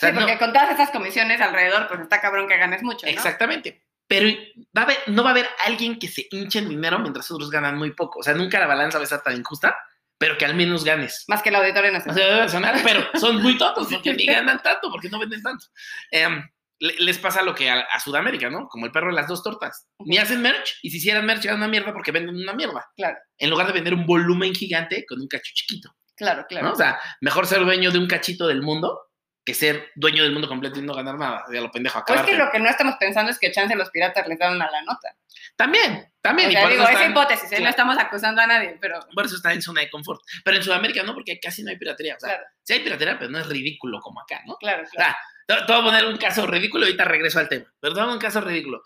Speaker 1: Sea, sí, porque no, con todas esas comisiones alrededor, pues está cabrón que ganes mucho. ¿no?
Speaker 2: Exactamente. Pero va a haber, no va a haber alguien que se hinche en dinero mientras otros ganan muy poco. O sea, nunca la balanza va a estar tan injusta, pero que al menos ganes.
Speaker 1: Más que el auditorio nacional.
Speaker 2: O sea, debe sonar, pero son muy tontos porque ni ganan tanto, porque no venden tanto. Eh, les pasa lo que a, a, Sudamérica, ¿no? Como el perro de las dos tortas. Ni hacen merch, y si hicieran merch, hagan una mierda porque venden una mierda.
Speaker 1: Claro.
Speaker 2: En lugar de vender un volumen gigante con un cacho chiquito.
Speaker 1: Claro, claro.
Speaker 2: ¿no? O sea, mejor ser dueño de un cachito del mundo que ser dueño del mundo completo y no ganar nada. Ya lo pendejo
Speaker 1: Pues que lo que no estamos pensando es que chance los piratas les dan una la nota.
Speaker 2: También, también.
Speaker 1: O sea, digo, esa hipótesis, ¿eh? claro. no estamos acusando a nadie, pero...
Speaker 2: Por eso está en zona de confort. Pero en Sudamérica no, porque casi no hay piratería. O sea,
Speaker 1: claro.
Speaker 2: sí hay piratería, pero no es ridículo como acá, ¿no?
Speaker 1: Claro, claro.
Speaker 2: O sea, te voy a poner un caso ridículo y ahorita regreso al tema. Pero te voy a poner un caso ridículo.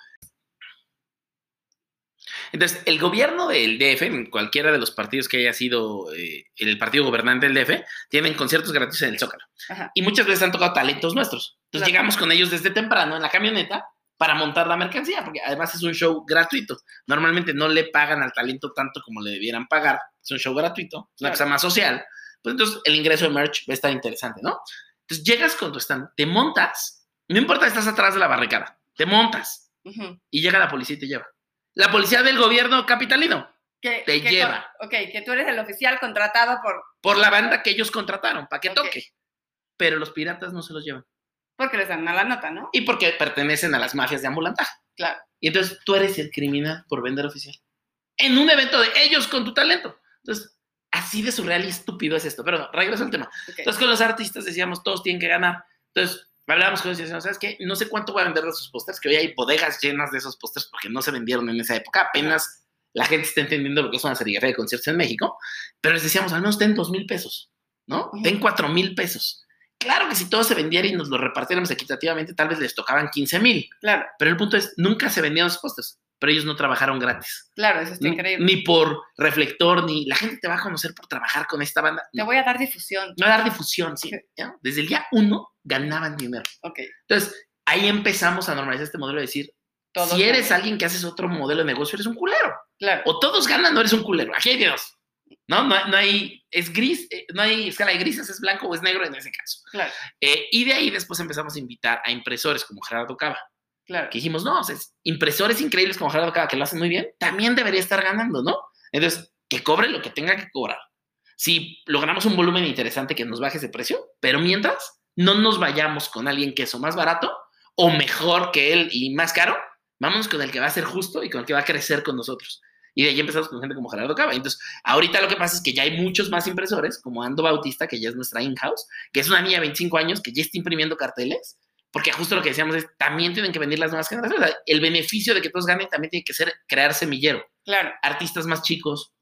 Speaker 2: Entonces, el gobierno del DF, en cualquiera de los partidos que haya sido eh, el partido gobernante del DF, tienen conciertos gratuitos en el Zócalo.
Speaker 1: Ajá.
Speaker 2: Y muchas veces han tocado talentos nuestros. Entonces, llegamos con ellos desde temprano en la camioneta para montar la mercancía, porque además es un show gratuito. Normalmente no le pagan al talento tanto como le debieran pagar. Es un show gratuito, es una claro. cosa más social. Pues entonces, el ingreso de merch va a estar interesante, ¿no? Entonces, llegas con tu stand, te montas No importa, estás atrás de la barricada. Te montas y llega la policía y te lleva. La policía del gobierno capitalino
Speaker 1: Que,
Speaker 2: Te
Speaker 1: que
Speaker 2: lleva.
Speaker 1: con- ok, que tú eres el oficial contratado por...
Speaker 2: por la banda que ellos contrataron para que
Speaker 1: Ok.
Speaker 2: toque. Pero los piratas no se los llevan.
Speaker 1: Porque les dan la nota, ¿no?
Speaker 2: Y porque pertenecen a las mafias de ambulantaje.
Speaker 1: Claro.
Speaker 2: Y entonces tú eres el criminal por vender oficial. En un evento de ellos con tu talento. Entonces, así de surreal y estúpido es esto. Pero no, regreso al tema.
Speaker 1: Ok.
Speaker 2: Entonces, con los artistas decíamos, todos tienen que ganar. Entonces, hablábamos con ellos y decíamos, ¿sabes qué? No sé cuánto voy a vender de esos pósters, que hoy hay bodegas llenas de esos pósters porque no se vendieron en esa época. Apenas la gente está entendiendo lo que es una serigrafía de conciertos en México. Pero les decíamos, al menos ten dos mil pesos, ¿no? Ten cuatro mil pesos. Claro que si todo se vendiera y nos lo repartiéramos equitativamente, tal vez les tocaban 15 mil.
Speaker 1: Claro,
Speaker 2: Pero el punto es, nunca se vendían los pósters, pero ellos no trabajaron gratis.
Speaker 1: claro, eso está
Speaker 2: Ni-
Speaker 1: increíble.
Speaker 2: Ni por reflector, ni la gente te va a conocer por trabajar con esta banda.
Speaker 1: Te voy a dar difusión.
Speaker 2: No dar difusión, sí. ¿ya? Desde el día uno ganaban dinero.
Speaker 1: Ok,
Speaker 2: Entonces, ahí empezamos a normalizar este modelo de decir,
Speaker 1: todos.
Speaker 2: si eres
Speaker 1: ganan.
Speaker 2: alguien que haces otro modelo de negocio, eres un culero.
Speaker 1: Claro,
Speaker 2: O todos ganan o eres un culero. Aquí hay de dos. ¿No? No, hay- no hay, es gris, eh, no hay escala de grises, es blanco o es negro en ese caso.
Speaker 1: claro,
Speaker 2: Eh, y de ahí después empezamos a invitar a impresores como Gerardo Cava,
Speaker 1: claro.
Speaker 2: que dijimos, no, o sea, es- impresores increíbles como Gerardo Cava, que lo hacen muy bien, también debería estar ganando, ¿no? Entonces, que cobre lo que tenga que cobrar. Si logramos un volumen interesante que nos baje ese precio, pero mientras no nos vayamos con alguien que es o más barato o mejor que él y más caro, vámonos con el que va a ser justo y con el que va a crecer con nosotros. Y de ahí empezamos con gente como Gerardo Cava. Entonces, ahorita lo que pasa es que ya hay muchos más impresores, como Ando Bautista, que ya es nuestra in-house, que es una niña de 25 años que ya está imprimiendo carteles, porque justo lo que decíamos es, también tienen que venir las nuevas generaciones. O sea, el beneficio de que todos ganen también tiene que ser crear semillero.
Speaker 1: Claro,
Speaker 2: Artistas más chicos,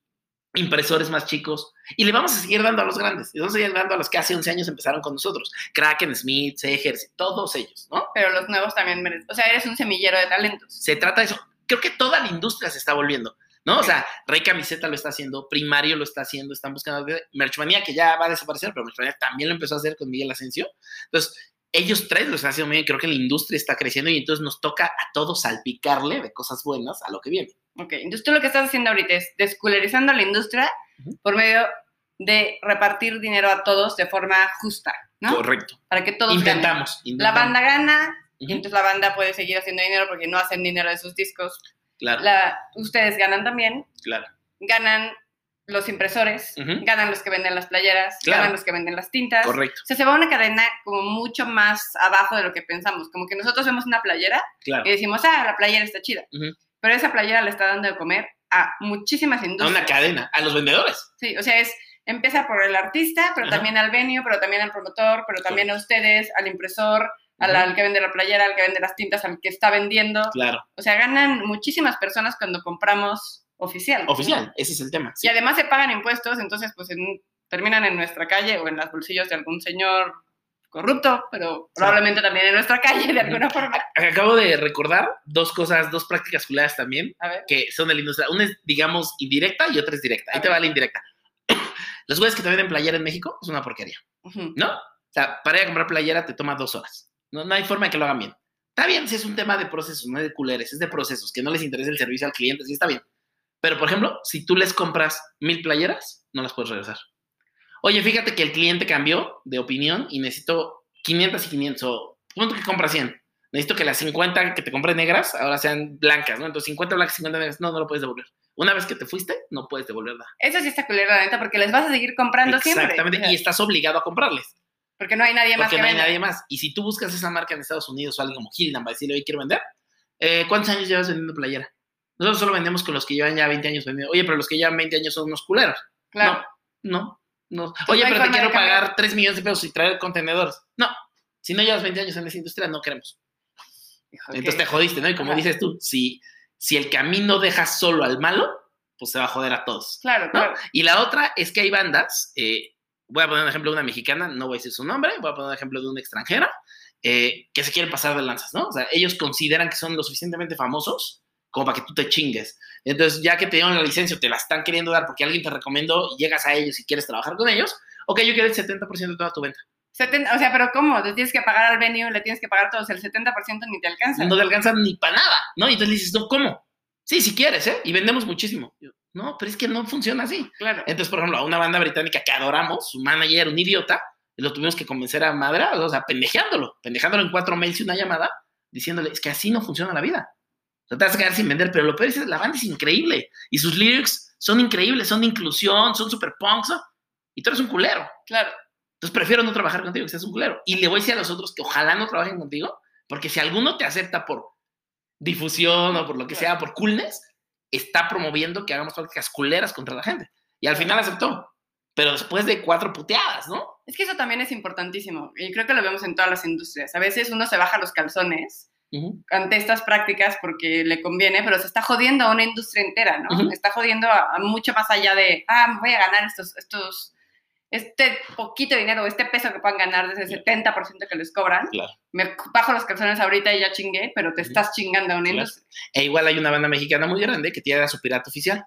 Speaker 2: impresores más chicos, y le vamos a seguir dando a los grandes. Y vamos a seguir dando a los que hace 11 años empezaron con nosotros. Kraken, Smith, Segers, todos ellos, ¿no?
Speaker 1: pero los nuevos también merecen. O sea, eres un semillero de talentos.
Speaker 2: Se trata de eso. Creo que toda la industria se está volviendo, ¿no? O sea, Rey Camiseta lo está haciendo, Primario lo está haciendo, están buscando Merchmanía, que ya va a desaparecer, pero Merchmanía también lo empezó a hacer con Miguel Asensio. Entonces, ellos tres lo están haciendo muy bien. Creo que la industria está creciendo y entonces nos toca a todos salpicarle de cosas buenas a lo que viene.
Speaker 1: Ok, entonces tú lo que estás haciendo ahorita es desculerizando la industria por medio de repartir dinero a todos de forma justa, ¿no?
Speaker 2: Correcto.
Speaker 1: Para que todos ganen.
Speaker 2: Intentamos,
Speaker 1: La
Speaker 2: intentamos.
Speaker 1: banda gana y entonces la banda puede seguir haciendo dinero porque no hacen dinero de sus discos.
Speaker 2: Claro,
Speaker 1: La, ustedes ganan también,
Speaker 2: claro.
Speaker 1: ganan los impresores, ganan los que venden las playeras,
Speaker 2: Claro.
Speaker 1: ganan los que venden las tintas.
Speaker 2: Correcto,
Speaker 1: O sea, se va una cadena como mucho más abajo de lo que pensamos. Como que nosotros vemos una playera
Speaker 2: claro.
Speaker 1: y decimos, ah, la playera está chida. Pero esa playera le está dando de comer a muchísimas
Speaker 2: A
Speaker 1: industrias.
Speaker 2: una cadena, a los vendedores.
Speaker 1: Sí, o sea, es, empieza por el artista, pero
Speaker 2: Ajá.
Speaker 1: también al venue, pero también al promotor, pero también a ustedes, al impresor, al que vende la playera, al que vende las tintas, al que está vendiendo.
Speaker 2: Claro,
Speaker 1: O sea, ganan muchísimas personas cuando compramos oficial.
Speaker 2: oficial, ese es el tema.
Speaker 1: Y además se pagan impuestos, entonces pues en- terminan en nuestra calle o en los bolsillos de algún señor corrupto, pero probablemente también en nuestra calle de alguna forma.
Speaker 2: Acabo de recordar dos cosas, dos prácticas culeras también, que son de la industria. Una es, digamos, indirecta y otra es directa. Ahí te va la indirecta. [COUGHS] Los güeyes que te venden playera en México es una porquería, ¿no? O sea, para ir a comprar playera te toma dos horas. No, no hay forma de que lo hagan bien. Está bien si es un tema de procesos, no de culeres, es de procesos, que no les interesa el servicio al cliente, sí está bien. Pero, por ejemplo, si tú les compras mil playeras, no las puedes regresar. Oye, fíjate que el cliente cambió de opinión y necesito 500 y 500, o punto que compra 100. Necesito que las 50 que te compré negras ahora sean blancas, ¿no? Entonces 50 blancas, 50 negras, no, no lo puedes devolver. Una vez que te fuiste, no puedes devolver nada.
Speaker 1: Eso sí está culero, la neta, porque les vas a seguir comprando siempre.
Speaker 2: Exactamente, y estás obligado a comprarles.
Speaker 1: porque no hay nadie más
Speaker 2: Porque
Speaker 1: que
Speaker 2: no hay
Speaker 1: venda.
Speaker 2: nadie más. Y si tú buscas esa marca en Estados Unidos o alguien como Hildan va a decirle, oye, quiero vender, eh, ¿cuántos años llevas vendiendo playera? Nosotros solo vendemos con los que llevan ya 20 años vendiendo. Oye, pero los que llevan 20 años son unos culeros.
Speaker 1: Claro.
Speaker 2: No, no, no. Oye, pero te quiero pagar 3 millones de pesos y traer contenedores. No, si no llevas 20 años en esa industria, no queremos. Entonces te jodiste, ¿no? Y como dices tú, si, si el camino deja solo al malo, pues se va a joder a todos.
Speaker 1: Claro,
Speaker 2: ¿no?
Speaker 1: claro.
Speaker 2: Y la otra es que hay bandas, eh, voy a poner un ejemplo de una mexicana, no voy a decir su nombre, voy a poner un ejemplo de una extranjera, eh, que se quieren pasar de lanzas, ¿no? O sea, ellos consideran que son lo suficientemente famosos como para que tú te chingues. Entonces, ya que te dieron la licencia, o te la están queriendo dar porque alguien te recomendó y llegas a ellos y quieres trabajar con ellos, ok, yo quiero el 70% de toda tu venta.
Speaker 1: 70 o sea, pero ¿cómo? Le tienes que pagar al venue, le tienes que pagar todos, el 70% ni te alcanza.
Speaker 2: No te alcanzan ni para nada, ¿no? Y entonces le dices, no, ¿cómo? Sí, si quieres, ¿eh? Y vendemos muchísimo. Yo, no, pero es que no funciona así.
Speaker 1: Claro.
Speaker 2: Entonces, por ejemplo, a una banda británica que adoramos, su manager, un idiota, lo tuvimos que convencer a madre, o sea, pendejeándolo, pendejándolo en cuatro mails y una llamada, diciéndole, es que así no funciona la vida. O sea, te vas a quedar sin vender, pero lo peor es que la banda es increíble y sus lyrics son increíbles, son de inclusión, son super punks, ¿no? y tú eres un culero.
Speaker 1: Claro.
Speaker 2: Entonces prefiero no trabajar contigo, que seas un culero. Y le voy a decir a los otros que ojalá no trabajen contigo, porque si alguno te acepta por difusión o por lo que sea, por coolness, está promoviendo que hagamos prácticas culeras contra la gente. Y al final aceptó. Pero después de cuatro puteadas, ¿no?
Speaker 1: Es que eso también es importantísimo. Y creo que lo vemos en todas las industrias. A veces uno se baja los calzones ante estas prácticas porque le conviene, pero se está jodiendo a una industria entera, ¿no? Está jodiendo a, mucho más allá de, ah, voy a ganar estos, estos, este poquito dinero, este peso que puedan ganar desde el 70% que les cobran. Me bajo los calzones ahorita y ya chingué, pero te estás chingando a una industria.
Speaker 2: E igual hay una banda mexicana muy grande que tiene a su pirata oficial.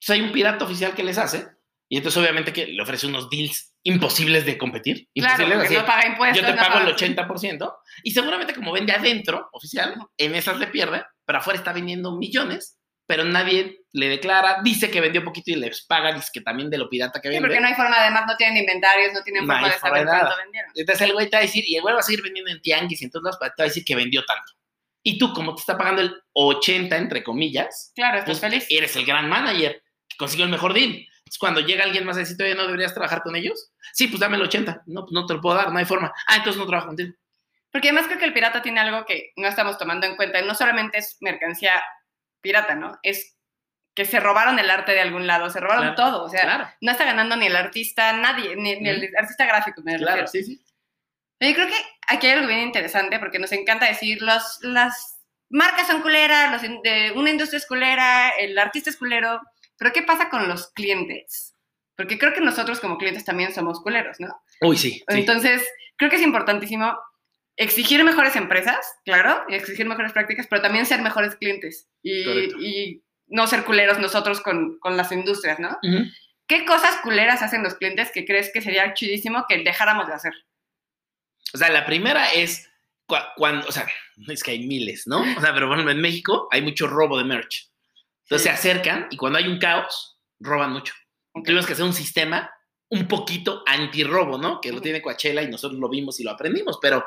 Speaker 2: Entonces hay un pirata oficial que les hace y entonces obviamente que le ofrece unos deals imposibles de competir.
Speaker 1: Claro, porque no paga impuestos.
Speaker 2: Yo te pago el 80% y seguramente como vende adentro, oficial, en esas le pierde, pero afuera está vendiendo millones, pero nadie le declara, dice que vendió poquito y les paga, dice que también de lo pirata que vende.
Speaker 1: Sí, porque no hay forma, además no tienen inventarios, no tienen forma de saber cuánto vendieron.
Speaker 2: Entonces el güey te va a decir, y el güey va a seguir vendiendo en tianguis y entonces te va a decir que vendió tanto. Y tú, como te está pagando el 80, entre comillas,
Speaker 1: claro, estás pues feliz.
Speaker 2: Eres el gran manager que consiguió el mejor deal. Cuando llega alguien más a decir, todavía no deberías trabajar con ellos, sí, pues dame el 80. No, pues no te lo puedo dar, no hay forma. Ah, entonces no trabajo contigo.
Speaker 1: Porque además creo que el pirata tiene algo que no estamos tomando en cuenta. No solamente es mercancía pirata, ¿no? Es que se robaron el arte de algún lado, se robaron todo. O sea, no está ganando ni el artista, nadie, ni, el artista gráfico, me
Speaker 2: Claro, sí, sí.
Speaker 1: Yo creo que aquí hay algo bien interesante porque nos encanta decir los, las marcas son culeras, los, de, una industria es culera, el artista es culero, pero ¿qué pasa con los clientes? Porque creo que nosotros como clientes también somos culeros, ¿no?
Speaker 2: Uy, sí.
Speaker 1: Entonces, creo que es importantísimo exigir mejores empresas, claro, y exigir mejores prácticas, pero también ser mejores clientes y, no ser culeros nosotros con, con las industrias, ¿no? ¿Qué cosas culeras hacen los clientes que crees que sería chidísimo que dejáramos de hacer?
Speaker 2: O sea, la primera es cuando, o sea, es que hay miles, ¿no? O sea, pero bueno, en México hay mucho robo de merch. Entonces se acercan y cuando hay un caos, roban mucho. Tuvimos que hacer un sistema un poquito anti-robo, ¿no? Que lo tiene Coachella y nosotros lo vimos y lo aprendimos, pero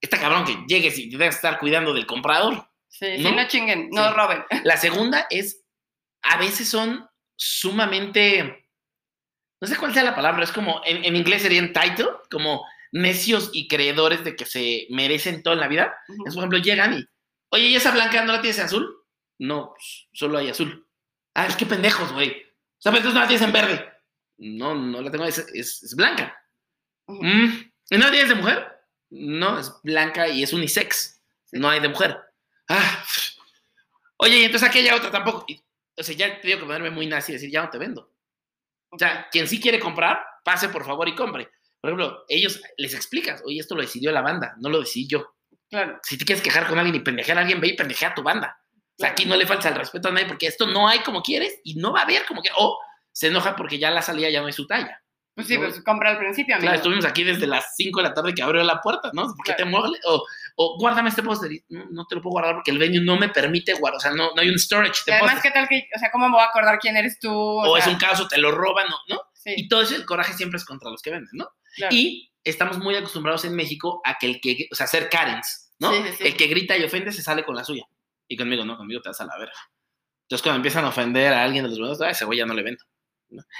Speaker 2: está cabrón que llegues y que estar cuidando del comprador.
Speaker 1: Sí, ¿no? no chinguen, no roben. [LAUGHS]
Speaker 2: La segunda es, a veces son sumamente, no sé cuál sea la palabra, es como, en, inglés sería entitled, como necios y creedores de que se merecen todo en la vida. es, por ejemplo, llegan y, oye, ¿y esa blanca no la tienes azul? No, pues, solo hay azul. Ah, es que pendejos, güey. O sea, entonces no la tienes en verde. No, no la tengo, es, es, blanca. Mm, ¿Y no la tienes de mujer? No, es blanca y es unisex. No hay de mujer. Ah, oye, y entonces hay otra tampoco. o sea, ya te digo que ponerme muy nazi y decir, ya no te vendo. O sea, quien sí quiere comprar, pase por favor y compre. Por ejemplo, ellos les explicas, oye, esto lo decidió la banda, no lo decidí yo.
Speaker 1: Claro.
Speaker 2: Si te quieres quejar con alguien y pendejear a alguien, ve y pendejea a tu banda aquí no le falta el respeto a nadie porque esto no hay como quieres y no va a haber como que, o se enoja porque ya la salida ya no es su talla.
Speaker 1: Pues sí, pues compra al principio,
Speaker 2: amigo. Claro, estuvimos aquí desde las 5 de la tarde que abrió la puerta, ¿no? ¿Por qué te mueves? O, o guárdame este póster. No, te lo puedo guardar porque el venue no me permite guardar. O sea, no, no hay un storage
Speaker 1: de Además, ¿qué tal que, o sea, cómo me voy a acordar quién eres tú?
Speaker 2: O, es un caso, te lo roban, ¿no? Sí. Y todo eso, el coraje siempre es contra los que venden, ¿no? Y estamos muy acostumbrados en México a que el que, o sea, ser Karens, ¿no? el que grita y ofende se sale con la suya. Y conmigo, no, conmigo te vas a la verga. Entonces, cuando empiezan a ofender a alguien de los buenos, ese güey ya no le vendo.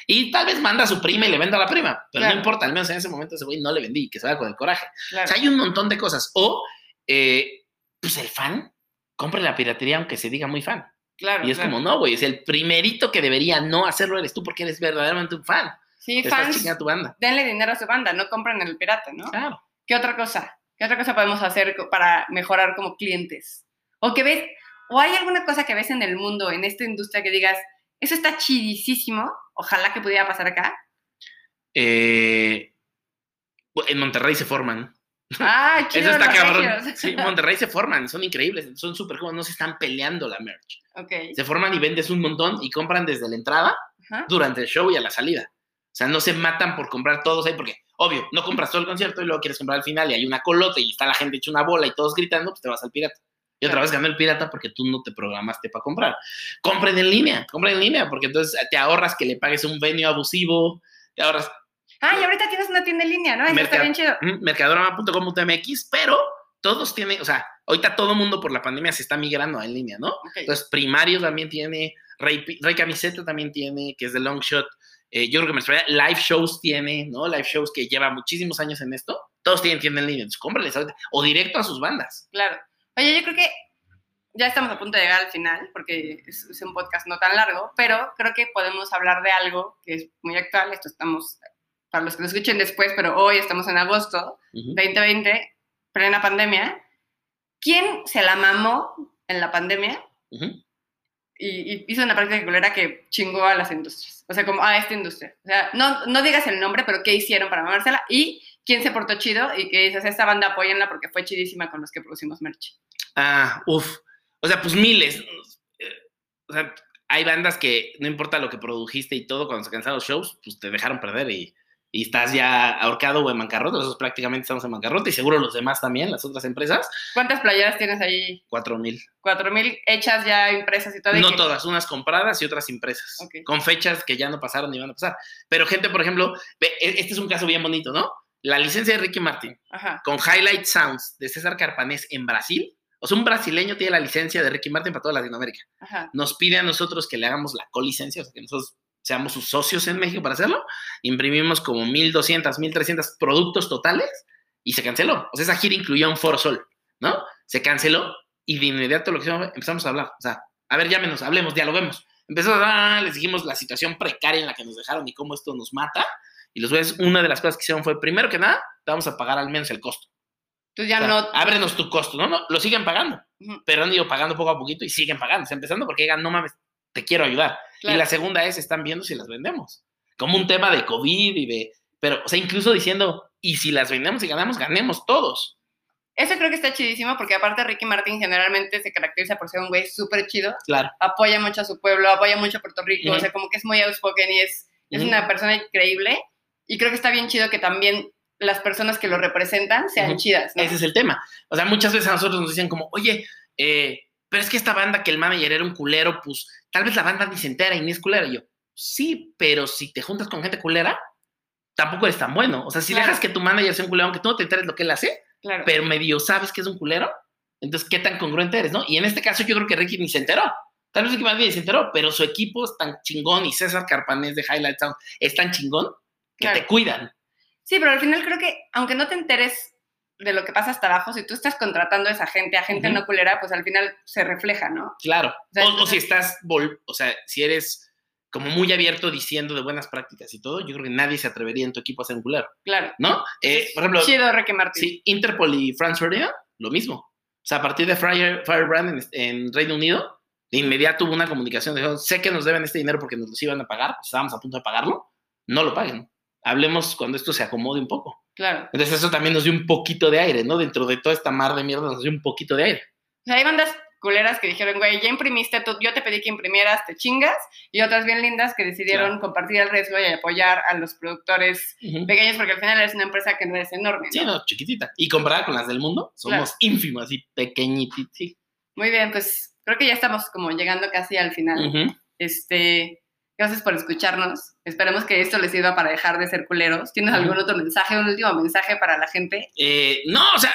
Speaker 2: Y tal vez manda a su prima y le venda a la prima, pero no importa, al menos en ese momento ese güey no le vendí, que se vaya con el coraje. O sea, hay un montón de cosas. O, eh, pues el fan, compre la piratería aunque se diga muy fan.
Speaker 1: Claro.
Speaker 2: Y es como, no, güey, es el primerito que debería no hacerlo eres tú porque eres verdaderamente un fan.
Speaker 1: Sí, fans. A tu banda. Denle dinero a su banda, no compren el pirata, ¿no?
Speaker 2: Claro.
Speaker 1: ¿Qué otra cosa? ¿Qué otra cosa podemos hacer para mejorar como clientes? O que ves, ¿O hay alguna cosa que ves en el mundo, en esta industria, que digas, eso está chidísimo, ojalá que pudiera pasar acá?
Speaker 2: Eh, en Monterrey se forman.
Speaker 1: Ah, [LAUGHS] chido, Eso está cabrón.
Speaker 2: Sí, Monterrey se forman, son increíbles, son súper jóvenes, no se están peleando la merch.
Speaker 1: Okay.
Speaker 2: Se forman y vendes un montón y compran desde la entrada, durante el show y a la salida. O sea, no se matan por comprar todos ahí, porque, obvio, no compras todo el concierto y luego quieres comprar al final y hay una colota y está la gente hecha una bola y todos gritando, pues te vas al pirata. Y otra vez ganó el pirata porque tú no te programaste para comprar. Compren en línea, compren en línea, porque entonces te ahorras que le pagues un venio abusivo, te ahorras.
Speaker 1: Ah, y ahorita tienes una tienda en línea, ¿no? Eso está bien chido.
Speaker 2: mm, mercadorama.com.mx, pero todos tienen, o sea, ahorita todo mundo por la pandemia se está migrando en línea, ¿no? Entonces, Primario también tiene, Rey, Camiseta también tiene, que es de Long Shot. Eh, yo creo que me Live Shows tiene, ¿no? Live Shows que lleva muchísimos años en esto. Todos tienen tienda en línea, entonces cómprales ahorita, o directo a sus bandas.
Speaker 1: Claro. Oye, yo creo que ya estamos a punto de llegar al final, porque es, es un podcast no tan largo, pero creo que podemos hablar de algo que es muy actual. Esto estamos, para los que lo escuchen después, pero hoy estamos en agosto
Speaker 2: Ujú.
Speaker 1: 2020, plena pandemia. ¿Quién se la mamó en la pandemia
Speaker 2: Ujú.
Speaker 1: y, y hizo una práctica culera que chingó a las industrias? O sea, como a esta industria. O sea, no, no digas el nombre, pero qué hicieron para mamársela y quién se portó chido y que dices, esta banda apóyenla porque fue chidísima con los que producimos merch.
Speaker 2: Ah, uff. O sea, pues miles. O sea, hay bandas que no importa lo que produjiste y todo, cuando se cansaron los shows, pues te dejaron perder y, y estás ya ahorcado o en bancarrota. Nosotros prácticamente estamos en bancarrota y seguro los demás también, las otras empresas,
Speaker 1: ¿Cuántas playeras tienes ahí?
Speaker 2: cuatro mil.
Speaker 1: Cuatro mil hechas ya impresas y todo.
Speaker 2: No
Speaker 1: que-
Speaker 2: todas, unas compradas y otras impresas,
Speaker 1: Ok.
Speaker 2: con fechas que ya no pasaron ni van a pasar. Pero gente, por ejemplo, e- este es un caso bien bonito, ¿no? La licencia de Ricky Martin
Speaker 1: Ajá.
Speaker 2: con Highlight Sounds de César Carpanés en Brasil. O sea, un brasileño tiene la licencia de Ricky Martin para toda Latinoamérica.
Speaker 1: Ajá.
Speaker 2: nos pide a nosotros que le hagamos la colicencia, o sea, que nosotros seamos sus socios en México para hacerlo. Imprimimos como 1.200, 1.300 productos totales y se canceló. O sea, esa gira incluyó un Foro Sol, ¿no? Se canceló y de inmediato lo que hicimos empezamos a hablar. O sea, a ver, llámenos, hablemos, dialoguemos. Empezamos a hablar, les dijimos la situación precaria en la que nos dejaron y cómo esto nos mata. Y los güeyes, una de las cosas que hicieron fue, primero que nada, te vamos a pagar al menos el costo.
Speaker 1: Entonces ya
Speaker 2: O sea,
Speaker 1: no.
Speaker 2: Ábrenos tu costo, ¿no? No, lo siguen pagando
Speaker 1: Ujú,
Speaker 2: pero han ido pagando poco a poquito y siguen pagando. O sea, empezando porque digan, no mames, te quiero ayudar.
Speaker 1: claro.
Speaker 2: Y la segunda es, están viendo si las vendemos. Como un tema de COVID y de... Pero, o sea, incluso diciendo, y si las vendemos y ganamos, ganemos todos.
Speaker 1: Eso creo que está chidísimo porque aparte Ricky Martin generalmente se caracteriza por ser un güey súper chido.
Speaker 2: Claro.
Speaker 1: Apoya mucho a su pueblo, apoya mucho a Puerto Rico.
Speaker 2: Ujú.
Speaker 1: O sea, como que es muy outspoken y es, es
Speaker 2: Ujú.
Speaker 1: una persona increíble. Y creo que está bien chido que también las personas que lo representan sean chidas, ¿no?
Speaker 2: Ese es el tema. O sea, muchas veces a nosotros nos dicen como, oye, eh, pero es que esta banda que el manager era un culero, pues tal vez la banda ni se entera y ni es culera. Y yo, sí, pero si te juntas con gente culera, tampoco eres tan bueno. O sea, si
Speaker 1: Claro.
Speaker 2: dejas que tu manager sea un culero, aunque tú no te enteres lo que él hace,
Speaker 1: Claro.
Speaker 2: pero medio sabes que es un culero, entonces qué tan congruente eres, ¿no? Y en este caso yo creo que Ricky ni se enteró. Tal vez Ricky más bien se enteró, pero su equipo es tan chingón y César Carpanés de Highlight Sound es tan chingón que
Speaker 1: Claro.
Speaker 2: te cuidan.
Speaker 1: Sí, pero al final creo que, aunque no te enteres de lo que pasa hasta abajo, si tú estás contratando a esa gente, a gente no culera, pues al final se refleja, ¿no?
Speaker 2: Claro.
Speaker 1: sea,
Speaker 2: O, si estás, vol- o sea, si eres como muy abierto diciendo de buenas prácticas y todo, yo creo que nadie se atrevería en tu equipo a ser un culero,
Speaker 1: Claro.
Speaker 2: ¿no? Eh, por ejemplo,
Speaker 1: Chido Ricky Martin.
Speaker 2: sí, Interpol y France Ferdinand, lo mismo. O sea, a partir de Fire, Firebrand en, en Reino Unido, de inmediato hubo una comunicación. Dijeron, sé que nos deben este dinero porque nos los iban a pagar, estábamos a punto de pagarlo, no lo paguen. Hablemos cuando esto se acomode un poco.
Speaker 1: Claro.
Speaker 2: Entonces eso también nos dio un poquito de aire, ¿no? Dentro de toda esta mar de mierda nos dio un poquito de aire.
Speaker 1: O sea, hay bandas culeras que dijeron, güey, ya imprimiste, tú, yo te pedí que imprimieras, te chingas, y otras bien lindas que decidieron compartir el riesgo y apoyar a los productores pequeños, porque al final es una empresa que no es enorme. ¿no?
Speaker 2: Sí, no, chiquitita. Y comparada con las del mundo, somos
Speaker 1: Claro.
Speaker 2: ínfimas, así pequeñitas. Sí.
Speaker 1: Muy bien, pues creo que ya estamos como llegando casi al final. Este, gracias por escucharnos. Esperemos que esto les sirva para dejar de ser culeros. ¿Tienes algún otro mensaje, un último mensaje para la gente?
Speaker 2: Eh, no, o sea,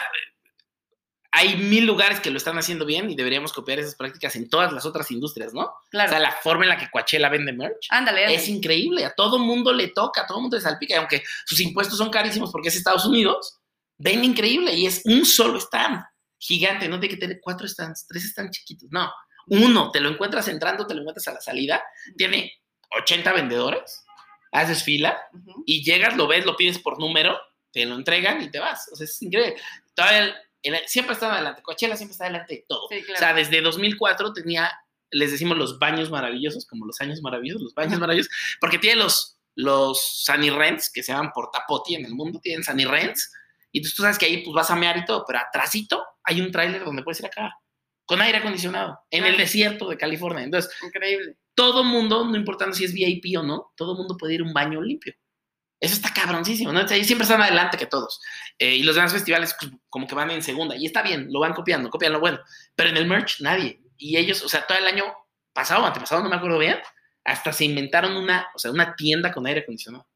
Speaker 2: hay mil lugares que lo están haciendo bien y deberíamos copiar esas prácticas en todas las otras industrias, ¿no?
Speaker 1: Claro.
Speaker 2: O sea, la forma en la que Coachella vende merch
Speaker 1: ándale, ándale.
Speaker 2: es increíble. A todo mundo le toca, a todo mundo le salpica. y Aunque sus impuestos son carísimos porque es Estados Unidos, vende increíble y es un solo stand gigante. No tiene que tener cuatro stands, tres stands chiquitos. No, uno. Te lo encuentras entrando, te lo encuentras a la salida. Tiene 80 vendedores. Haces fila y llegas, lo ves, lo pides por número, te lo entregan y te vas. O sea, es increíble. Todavía el- el- siempre está adelante. Coachella siempre está adelante de todo.
Speaker 1: Sí, claro.
Speaker 2: O sea, desde 2004 tenía, les decimos los baños maravillosos, como los años maravillosos, los baños maravillosos, porque tiene los, los Sunny Rents, que se llaman Portapoti en el mundo, tienen Sunny Rents, y tú sabes que ahí pues vas a mear y todo, pero atrásito hay un tráiler donde puedes ir a cagar, con aire acondicionado, en el desierto de California. Entonces,
Speaker 1: Increíble.
Speaker 2: Todo mundo, no importando si es VIP o no, todo mundo puede ir a un baño limpio. Eso está cabroncísimo, ¿no? Entonces, ahí siempre están adelante que todos. Eh, y los demás festivales pues, como que van en segunda. Y está bien, lo van copiando, copian lo bueno. Pero en el merch, nadie. Y ellos, o sea, todo el año pasado, antepasado, no me acuerdo bien, hasta se inventaron una, o sea, una tienda con aire acondicionado.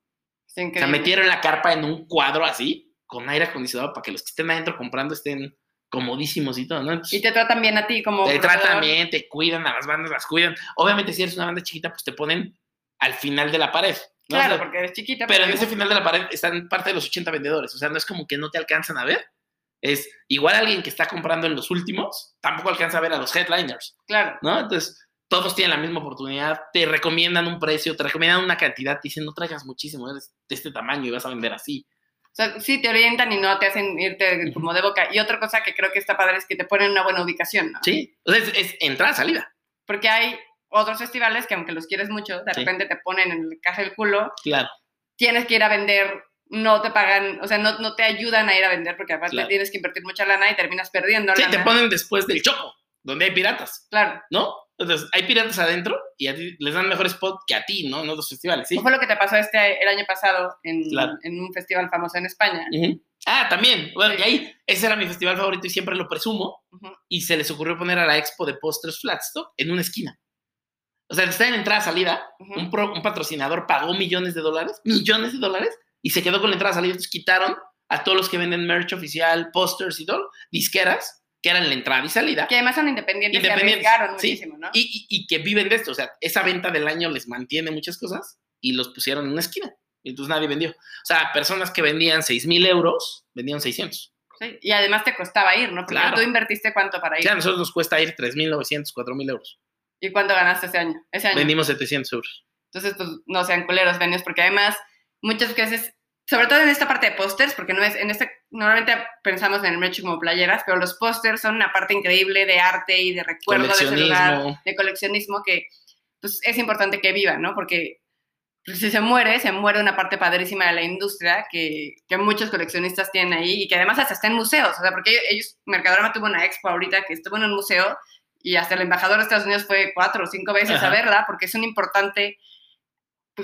Speaker 2: O sea, metieron la carpa en un cuadro así, con aire acondicionado, para que los que estén adentro comprando estén comodísimos y todo, ¿no?
Speaker 1: y te tratan bien a ti como...
Speaker 2: Te tratan bien, te cuidan, a las bandas las cuidan. Obviamente si eres una banda chiquita, pues te ponen al final de la pared.
Speaker 1: Claro, porque eres chiquita.
Speaker 2: Pero, en ese final de la pared están parte de los 80 vendedores. O sea, no es como que no te alcanzan a ver. Es igual alguien que está comprando en los últimos, tampoco alcanza a ver a los headliners.
Speaker 1: Claro.
Speaker 2: ¿No? Entonces, todos tienen la misma oportunidad, te recomiendan un precio, te recomiendan una cantidad, te dicen no traigas muchísimo, eres de este tamaño y vas a vender así.
Speaker 1: O sea, sí te orientan y no te hacen irte como de boca. Y otra cosa que creo que está padre es que te ponen una buena ubicación, ¿no?
Speaker 2: Sí, o sea, es, es entrada, salida.
Speaker 1: Porque hay otros festivales que aunque los quieres mucho, de repente te ponen en el caja del culo.
Speaker 2: Claro.
Speaker 1: Tienes que ir a vender, no te pagan, o sea, no, no te ayudan a ir a vender porque aparte tienes que invertir mucha lana y terminas perdiendo.
Speaker 2: Sí, te ponen después del choco, donde hay piratas.
Speaker 1: Claro.
Speaker 2: ¿No? Entonces, hay piratas adentro y a ti les dan mejor spot que a ti, ¿no? En otros festivales, ¿sí?
Speaker 1: ¿Qué fue lo que te pasó este, el año pasado en, en un festival famoso en España?
Speaker 2: Ah, también. Bueno, y ahí, ese era mi festival favorito y siempre lo presumo. Y se les ocurrió poner a la expo de postres Flatstock en una esquina. O sea, está en entrada-salida, un, un, patrocinador pagó millones de dólares, millones de dólares, y se quedó con la entrada-salida. Entonces quitaron a todos los que venden merch oficial, posters y todo, disqueras, que eran la entrada y salida.
Speaker 1: Que además son independientes, independientes y muchísimo, ¿no?
Speaker 2: Y, y, que viven de esto. O sea, esa venta del año les mantiene muchas cosas y los pusieron en una esquina. Y entonces nadie vendió. O sea, personas que vendían 6 mil euros, vendían 600.
Speaker 1: Sí, y además te costaba ir, ¿no? Porque claro. tú invertiste cuánto para ir.
Speaker 2: Sí, a nosotros nos cuesta ir 3.900, 4.000 euros.
Speaker 1: ¿Y cuánto ganaste ese año? Ese año.
Speaker 2: Vendimos 700 euros.
Speaker 1: Entonces, pues no sean culeros, venios, porque además muchas veces, sobre todo en esta parte de pósters, porque no es, en este, normalmente pensamos en el merch como playeras, pero los pósters son una parte increíble de arte y de recuerdo de celular, de coleccionismo que pues, es importante que viva, ¿no? Porque pues, si se muere, se muere una parte padrísima de la industria que, que, muchos coleccionistas tienen ahí y que además hasta está en museos, o sea, porque ellos, Mercadorama tuvo una expo ahorita que estuvo en un museo y hasta el embajador de Estados Unidos fue cuatro o cinco veces a verla porque es un importante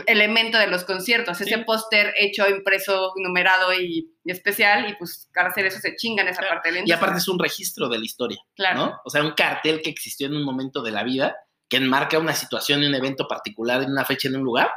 Speaker 1: elemento de los conciertos, ese póster hecho, impreso, numerado y, especial, y pues al hacer eso se chingan esa parte
Speaker 2: de la Y aparte es un registro de la historia, claro. ¿no? O sea, un cartel que existió en un momento de la vida, que enmarca una situación y un evento particular en una fecha en un lugar.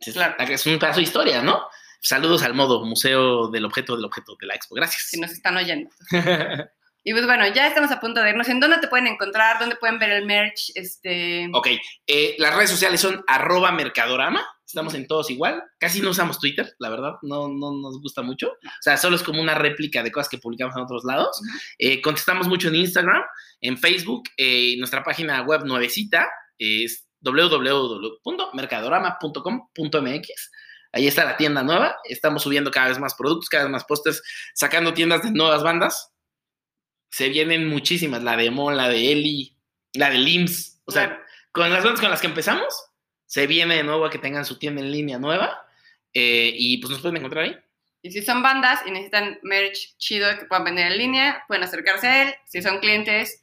Speaker 2: Claro. Es un caso de historia, ¿no? Saludos al modo Museo del Objeto del Objeto de la Expo. Gracias.
Speaker 1: Si nos están oyendo. [LAUGHS] Y pues bueno, ya estamos a punto de irnos. ¿En dónde te pueden encontrar? ¿Dónde pueden ver el merch? Este...
Speaker 2: Ok, eh, las redes sociales son arroba mercadorama. Estamos en todos igual. Casi no usamos Twitter, la verdad, no, no nos gusta mucho. O sea, solo es como una réplica de cosas que publicamos en otros lados. Eh, contestamos mucho en Instagram, en Facebook, eh, nuestra página web nuevecita es www.mercadorama.com.mx. Ahí está la tienda nueva. Estamos subiendo cada vez más productos, cada vez más pósters, sacando tiendas de nuevas bandas se vienen muchísimas, la de Mo, la de Eli, la de Lims, o sea, con las bandas con las que empezamos, se viene de nuevo a que tengan su tienda en línea nueva eh, y pues nos pueden encontrar ahí.
Speaker 1: Y si son bandas y necesitan merch chido que puedan vender en línea, pueden acercarse a él. Si son clientes,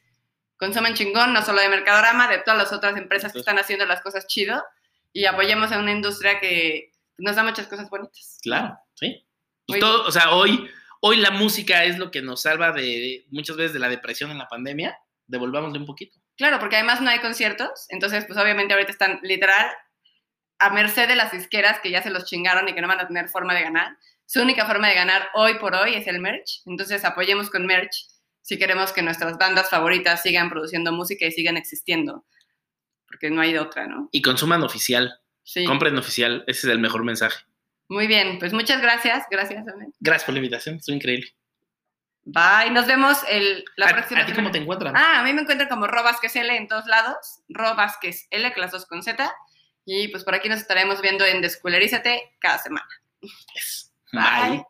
Speaker 1: consumen chingón, no solo de Mercadorama, de todas las otras empresas que están haciendo las cosas chido y apoyemos a una industria que nos da muchas cosas bonitas.
Speaker 2: Claro, sí. Y todo, o sea, hoy hoy la música es lo que nos salva de muchas veces de la depresión en la pandemia, devolvámosle un poquito.
Speaker 1: Claro, porque además no hay conciertos, entonces pues obviamente ahorita están literal a merced de las disqueras que ya se los chingaron y que no van a tener forma de ganar. Su única forma de ganar hoy por hoy es el merch, entonces apoyemos con merch si queremos que nuestras bandas favoritas sigan produciendo música y sigan existiendo, porque no hay de otra, ¿no?
Speaker 2: Y consuman oficial, sí. compren oficial, ese es el mejor mensaje.
Speaker 1: Muy bien, pues muchas gracias. Gracias,
Speaker 2: Gracias por la invitación, estuvo increíble.
Speaker 1: Bye, nos vemos el,
Speaker 2: la próxima. ¿A ti cómo te encuentran?
Speaker 1: Ah, a mí me encuentran como Robasquez L en todos lados, Robasquez L, que las dos con Z. Y pues por aquí nos estaremos viendo en Desculerízate cada semana.
Speaker 2: Bye.